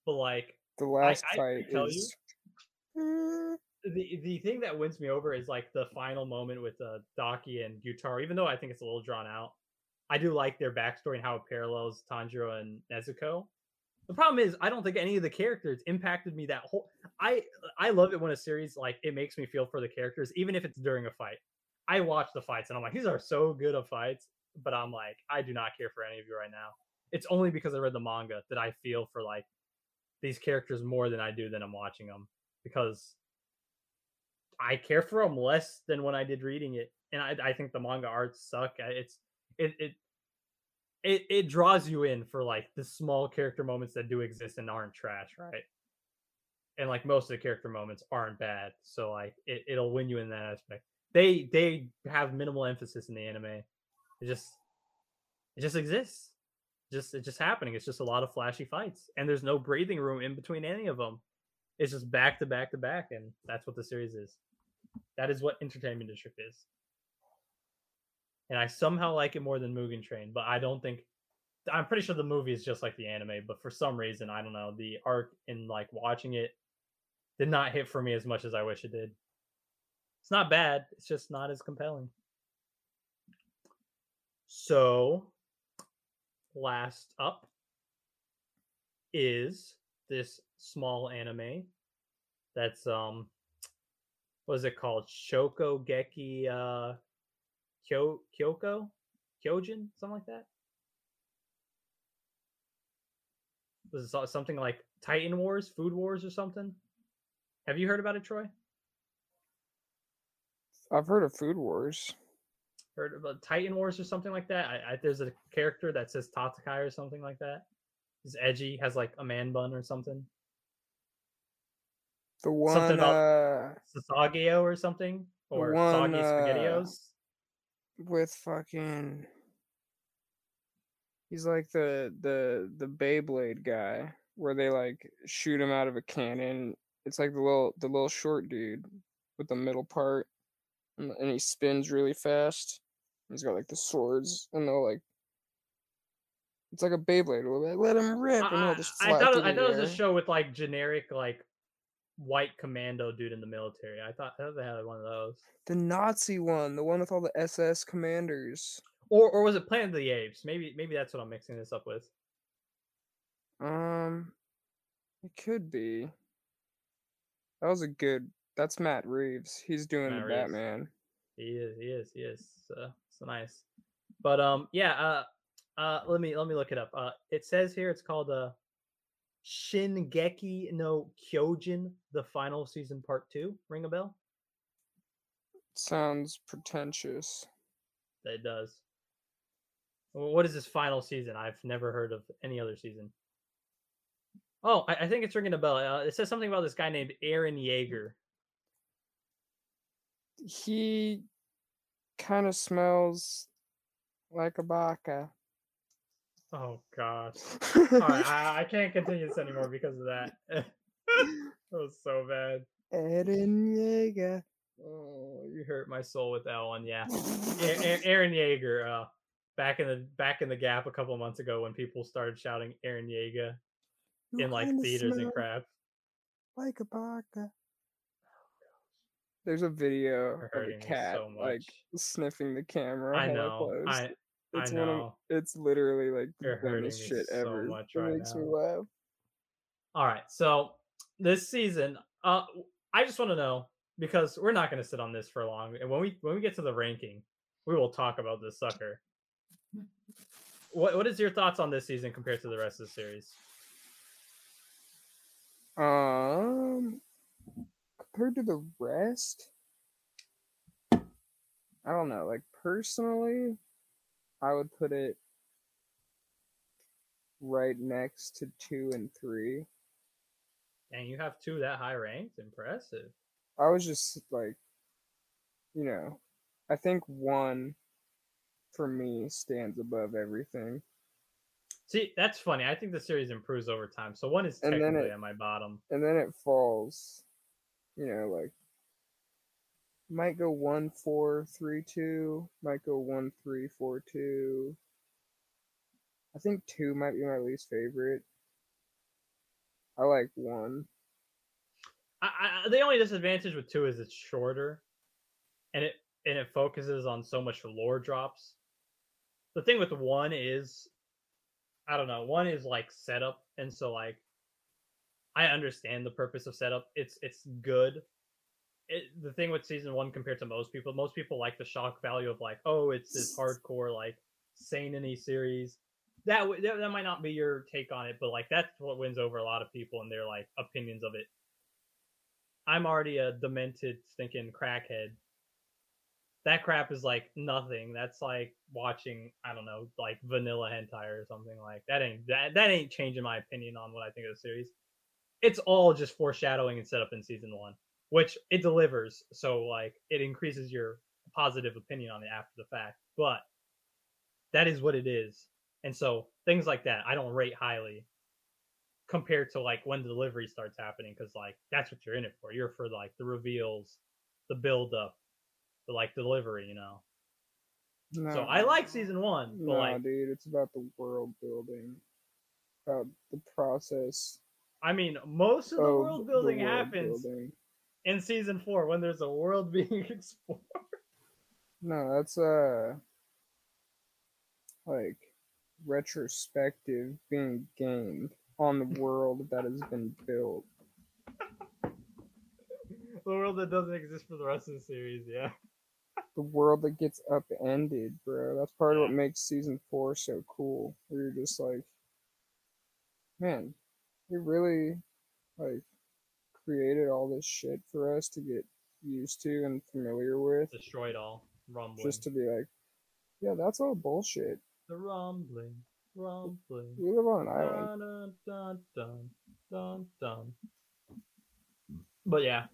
but like the last I fight you- is. Eh, the the thing that wins me over is like the final moment with uh, Daki and Gyutaro. Even though I think it's a little drawn out, I do like their backstory and how it parallels Tanjiro and Nezuko. The problem is I don't think any of the characters impacted me that whole. I I love it when a series like it makes me feel for the characters, even if it's during a fight. I watch the fights and I'm like, these are so good of fights, but I'm like, I do not care for any of you right now. It's only because I read the manga that I feel for like these characters more than I do than I'm watching them because I care for them less than when I did reading it, and I, I think the manga arts suck. Uh, it's it it it it draws you in for like the small character moments that do exist and aren't trash, right? And like most of the character moments aren't bad, so like it, it'll win you in that aspect. They they have minimal emphasis in the anime. It just it just exists. Just it's just happening. It's just a lot of flashy fights, and there's no breathing room in between any of them. It's just back to back to back, and that's what the series is. That is what Entertainment District is. And I somehow like it more than Mugen Train, but I don't think I'm pretty sure the movie is just like the anime, but for some reason, I don't know, the arc in like watching it did not hit for me as much as I wish it did. It's not bad, it's just not as compelling. So, last up is this small anime that's um what is it called? Shoko Geki uh Kyo Kyoko? Kyojin? Something like that? Was it something like Titan Wars, Food Wars, or something? Have you heard about it, Troy? I've heard of Food Wars. Heard about Titan Wars or something like that? I, I, there's a character that says Tatakai or something like that. He's edgy, has like a man bun or something. The one, Something about- uh, Sasageo or something. or one, soggy uh, spaghettios. With fucking he's like the the the Beyblade guy where they like shoot him out of a cannon. It's like the little the little short dude with the middle part and, and he spins really fast. He's got like the swords and they'll like it's like a Beyblade. Like, let him rip and he'll just I thought it, I thought it was a show with like generic like white commando dude in the military. I thought I thought they had one of those. The Nazi one, the one with all the SS commanders. Or or was it Planet of the Apes? Maybe maybe that's what I'm mixing this up with. Um, it could be. That was a good. That's Matt Reeves. He's doing Matt the Reeves. Batman. He is, he is, he is. So, so nice. But um, yeah. Uh, uh, let me let me look it up. Uh, it says here it's called uh, Shingeki no Kyojin, the final season part two. Ring a bell? Sounds pretentious. It does. What is this final season? I've never heard of any other season. Oh, I, I think it's ringing a bell. Uh, it says something about this guy named Aaron Yeager. He kind of smells like a baka. Oh gosh. All right, I, I can't continue this anymore because of that. that was so bad. Eren Yeager. Oh, you hurt my soul with that one. Yeah, A- A- Aaron Yeager. Uh, back in the back in the gap a couple of months ago when people started shouting Aaron Yeager You in like theaters and crap. Like a baka. There's a video of a cat so like sniffing the camera. I know. close. I I It's one of it's literally like the You're hurting dumbest shit so ever. much it right makes me laugh. All right. So this season, uh, I just want to know because we're not going to sit on this for long, and when we when we get to the ranking, we will talk about this sucker. What what is your thoughts on this season compared to the rest of the series? Um, compared to the rest, I don't know. Like personally, I would put it right next to two and three. And you have two that high ranked. Impressive. I was just like, you know, I think one for me stands above everything. See, that's funny. I think the series improves over time. So one is technically it- at my bottom. and then it falls you know like might go one four three two might go one three four two i think two might be my least favorite i like one I, I, the only disadvantage with two is it's shorter, and it and it focuses on so much lore drops. The thing with one is, I don't know. One is like setup, and so like, I understand the purpose of setup. It's it's good. It, the thing with season one compared to most people, most people like the shock value of like, oh, it's this hardcore like seinen series. That, w- that that might not be your take on it, but like that's what wins over a lot of people and their like opinions of it. I'm already a demented, stinking crackhead. That crap is like nothing. That's like watching, I don't know, like vanilla hentai or something like that. Ain't that that ain't changing my opinion on what I think of the series. It's all just foreshadowing and setup in season one, which it delivers. So like it increases your positive opinion on it after the fact. But that is what it is. And so things like that I don't rate highly compared to like when the delivery starts happening because like that's what you're in it for you're for like the reveals the build up the like delivery you know no, so i like season one but no like dude it's about the world building about the process i mean most of the world building the world happens building. In season four when there's a world being explored no that's uh like retrospective being gained on the world that has been built the world that doesn't exist for the rest of the series yeah the world that gets upended, bro. That's part of what makes season four so cool. Where you're just like, man, it really like created all this shit for us to get used to and familiar with, destroyed all rumbling just to be like, yeah, that's all bullshit. the rumbling rumbling We live on an island. Dun, dun, dun, dun, dun. But yeah,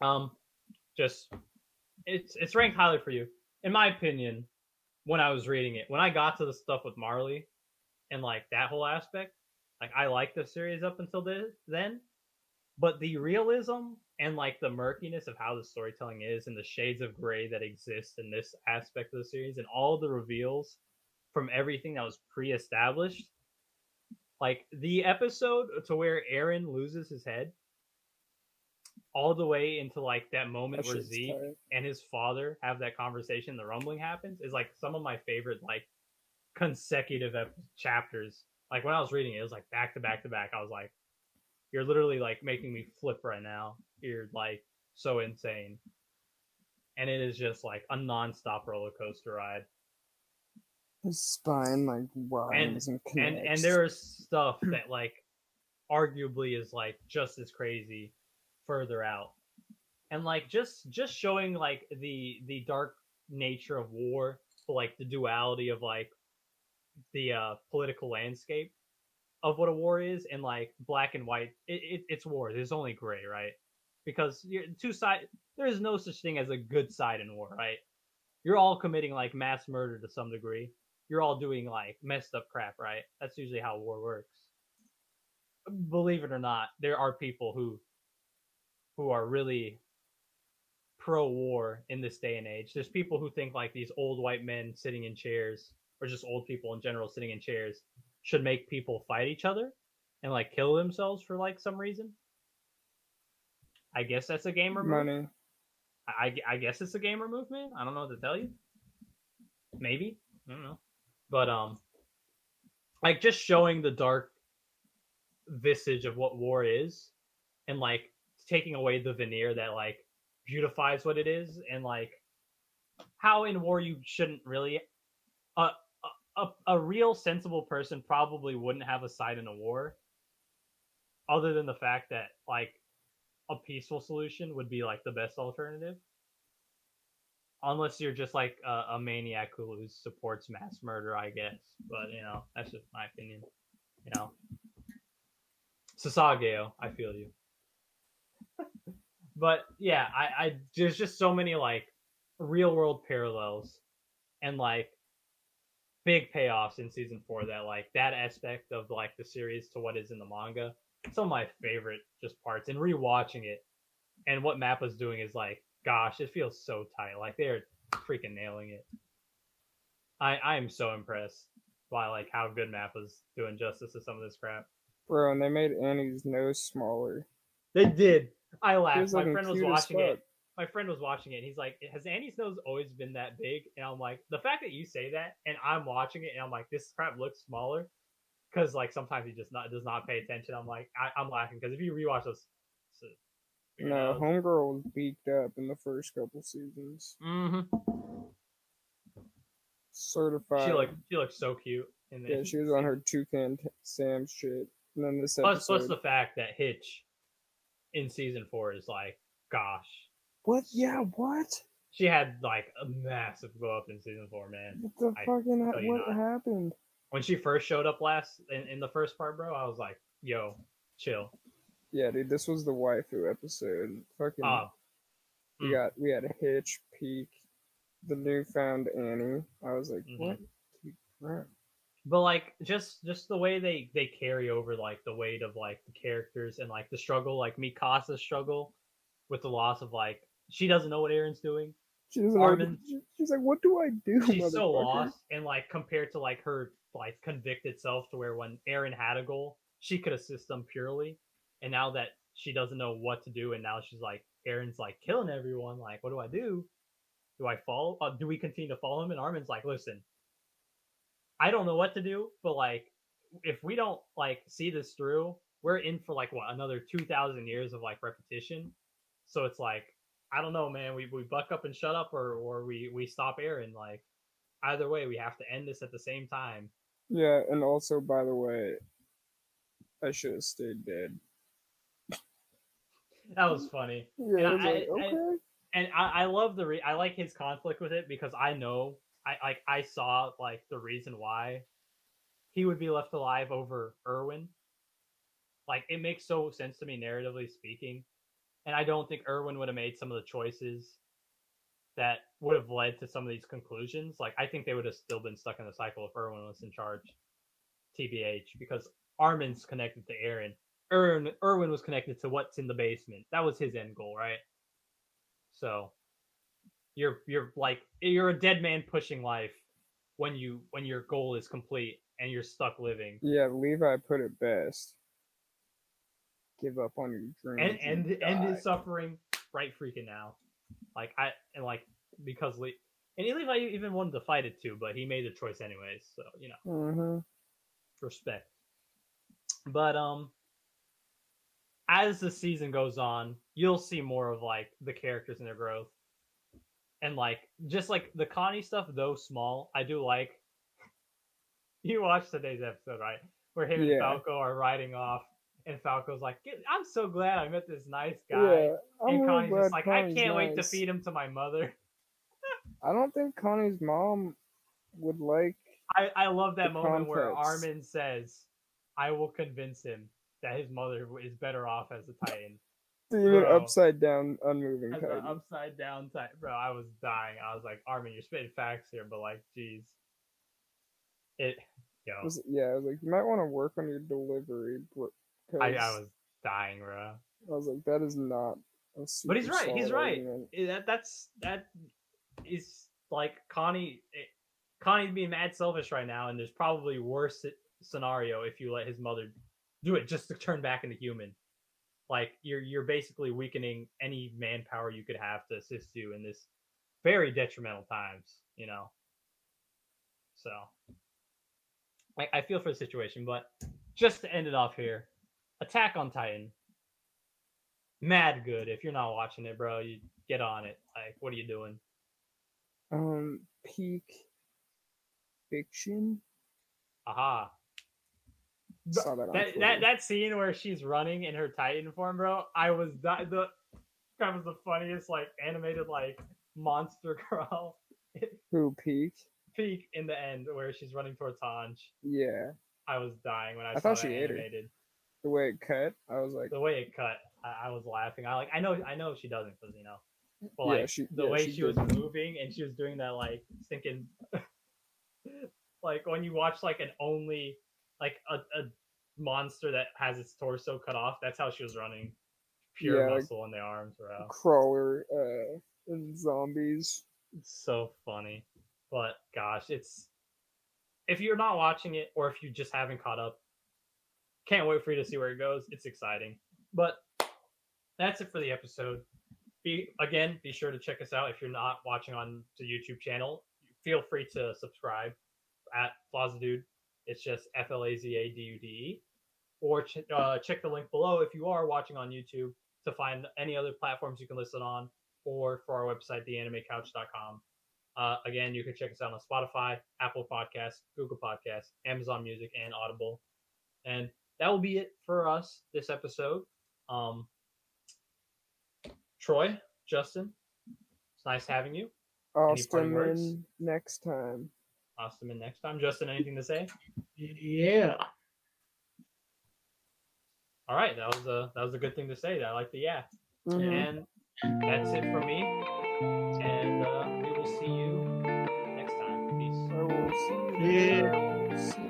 um, just it's it's ranked highly for you. In my opinion, when I was reading it, when I got to the stuff with Marley and like that whole aspect, like I liked the series up until the, then, but the realism and like the murkiness of how the storytelling is and the shades of gray that exist in this aspect of the series and all the reveals from everything that was pre-established like the episode to where aaron loses his head all the way into like that moment That where Zeke tight. and his father have that conversation, the rumbling happens, is like some of my favorite like consecutive ep- chapters. Like when I was reading it, it was like back to back to back. I was like, "You're literally like making me flip right now. You're like so insane," and it is just like a nonstop roller coaster ride. His spine like winds and, and and there is stuff that like arguably is like just as crazy further out and like just just showing like the the dark nature of war but like the duality of like the uh political landscape of what a war is and like black and white it, it, it's war there's only gray right because two side there is no such thing as a good side in war right you're all committing like mass murder to some degree you're all doing like messed up crap, right? That's usually how war works. Believe it or not, there are people who who are really pro war in this day and age. There's people who think like these old white men sitting in chairs or just old people in general sitting in chairs should make people fight each other and like kill themselves for like some reason. I guess that's a gamer move. money. I, I guess it's a gamer movement. I don't know what to tell you. Maybe I don't know, but um, like just showing the dark visage of what war is, and like taking away the veneer that like beautifies what it is, and like how in war you shouldn't really a, a, real sensible person probably wouldn't have a side in a war, other than the fact that like a peaceful solution would be like the best alternative. Unless you're just like a, a maniac who supports mass murder, I guess. But you know, that's just my opinion. You know, Sasageo, I feel you. but yeah, I, I there's just so many like real world parallels and like big payoffs in season four that like that aspect of like the series to what is in the manga. Some of my favorite just parts and rewatching it and what Mappa's doing is like gosh it feels so tight. Like they're freaking nailing it. I i am so impressed by like how good Mappa's doing justice to some of this crap. Bro, and they made Annie's nose smaller. they did. I laughed. My friend was watching it. My friend was watching it and he's like has annie's nose always been that big and i'm like the fact that you say that and i'm watching it and i'm like this crap looks smaller because like sometimes he just not does not pay attention i'm like I, i'm laughing because if you rewatch those No, Homegirl was beaked up in the first couple seasons. hmm Certified. she looked she looked so cute in yeah, she was on her Toucan Sam shit. And then this plus episode. plus the fact that hitch in season four is like gosh What? Yeah, what? she had like a massive glow up in season four man What the I fucking tell you what not. happened? when she first showed up last in, in the first part bro i was like yo chill Yeah, dude, this was the waifu episode. Fucking, uh we mm. got we had a Hitch, Pieck, the newfound Annie. I was like, Mhm. what? Bro. but like just just the way they they carry over like the weight of like the characters and like the struggle like mikasa's struggle with the loss of like she doesn't know what aaron's doing. She doesn't know. Armin- she- She's like, what do I do? she's so lost and like compared to like her like convicted self to where when aaron had a goal she could assist them purely. And now that she doesn't know what to do and now she's like aaron's like killing everyone like what do i do? Do i follow uh, do we continue to follow him? And armin's like listen i don't know what to do but like if we don't like see this through we're in for like what another 2000 years of like repetition. So it's like i don't know man we, we buck up and shut up or or we we stop aaron like either way we have to end this at the same time Yeah, and also, by the way, I should have stayed dead. that was funny Yeah, I was I- like, I- okay. and I, I love the re- I like his conflict with it because I know I like I saw like the reason why he would be left alive over Erwin. Like it makes so sense to me narratively speaking, and I don't think Erwin would have made some of the choices that would have led to some of these conclusions. Like I think they would have still been stuck in the cycle if Erwin was in charge, TBH, because Armin's connected to Eren. Erwin Erwin was connected to what's in the basement. That was his end goal, right? So you're you're like you're a dead man pushing life when you when your goal is complete and you're stuck living. Yeah, Levi put it best. Give up on your dreams. And and and end his suffering right freaking now. Like I and like because Le- and Levi even wanted to fight it too, but he made the choice anyways. So you know, hmm respect. But um, as the season goes on, you'll see more of like the characters and their growth, and like just like the Connie stuff, though small, I do like. You watched today's episode, right? Where him and Falco are riding off, and Falco's like, "I'm so glad I met this nice guy." Yeah, I'm and Connie's just like, I can't wait to feed him to my mother. I don't think Connie's mom would like. I, I love that moment where. Armin says, I will convince him that his mother is better off as a Titan. Even upside down, unmoving Titan. upside down Titan. Bro, I was dying. I was like, Armin, you're spitting facts here, but like, jeez. It, yo, was- yeah, I was like, you might want to work on your delivery. bro- I, I was dying, bro. I was like, that is not. A But he's right. He's right. Eh, That that's that is like Connie. eh, Connie's being mad selfish right now, and there's probably worse scenario if you let his mother do it just to turn back into human. Like you're you're basically weakening any manpower you could have to assist you in this very detrimental times. You know. So, I, I feel for the situation, but just to end it off here, Attack on Titan mad good. If you're not watching it, bro, you get on it. Like, what are you doing? Um, peak fiction. Aha. Saw that That, that that scene where she's running in her Titan form, bro. I was di- the that was the funniest like animated like monster girl Who Pieck? peak in the end where she's running towards Hange. Yeah, I was dying when I, I saw thought that she ate her. The way it cut, I was like, The way it cut, I, I was laughing. I like I know I know she doesn't because you know, but Yeah, like she- the yeah, way she she, was moving and she was doing that like thinking, like when you watch like an only like a, a monster that has its torso cut off. That's how she was running, pure Yeah, like- muscle in the arms, bro. crawler, uh, and zombies. It's so funny. But gosh, it's if you're not watching it or if you just haven't caught up, can't wait for you to see where it goes. It's exciting. But that's it for the episode. Be again, be sure to check us out if you're not watching on the YouTube channel. Feel free to subscribe at Flaza Dude. It's just F L A Z A D U D E. Or ch- uh, check the link below if you are watching on YouTube to find any other platforms you can listen on or for our website, theanimecouch.com. Uh, again, you can check us out on Spotify, Apple Podcasts, Google Podcasts, Amazon Music, and Audible. And that will be it for us this episode. Um, Troy, Justin, it's nice having you. parting words? Austin next time. Awesome. And next time, Justin, anything to say? Yeah. All right, that was a that was a good thing to say. I like the yeah. Mhm. And that's it for me. And uh, we will see you next time. Peace. I will see you. Yeah. I will see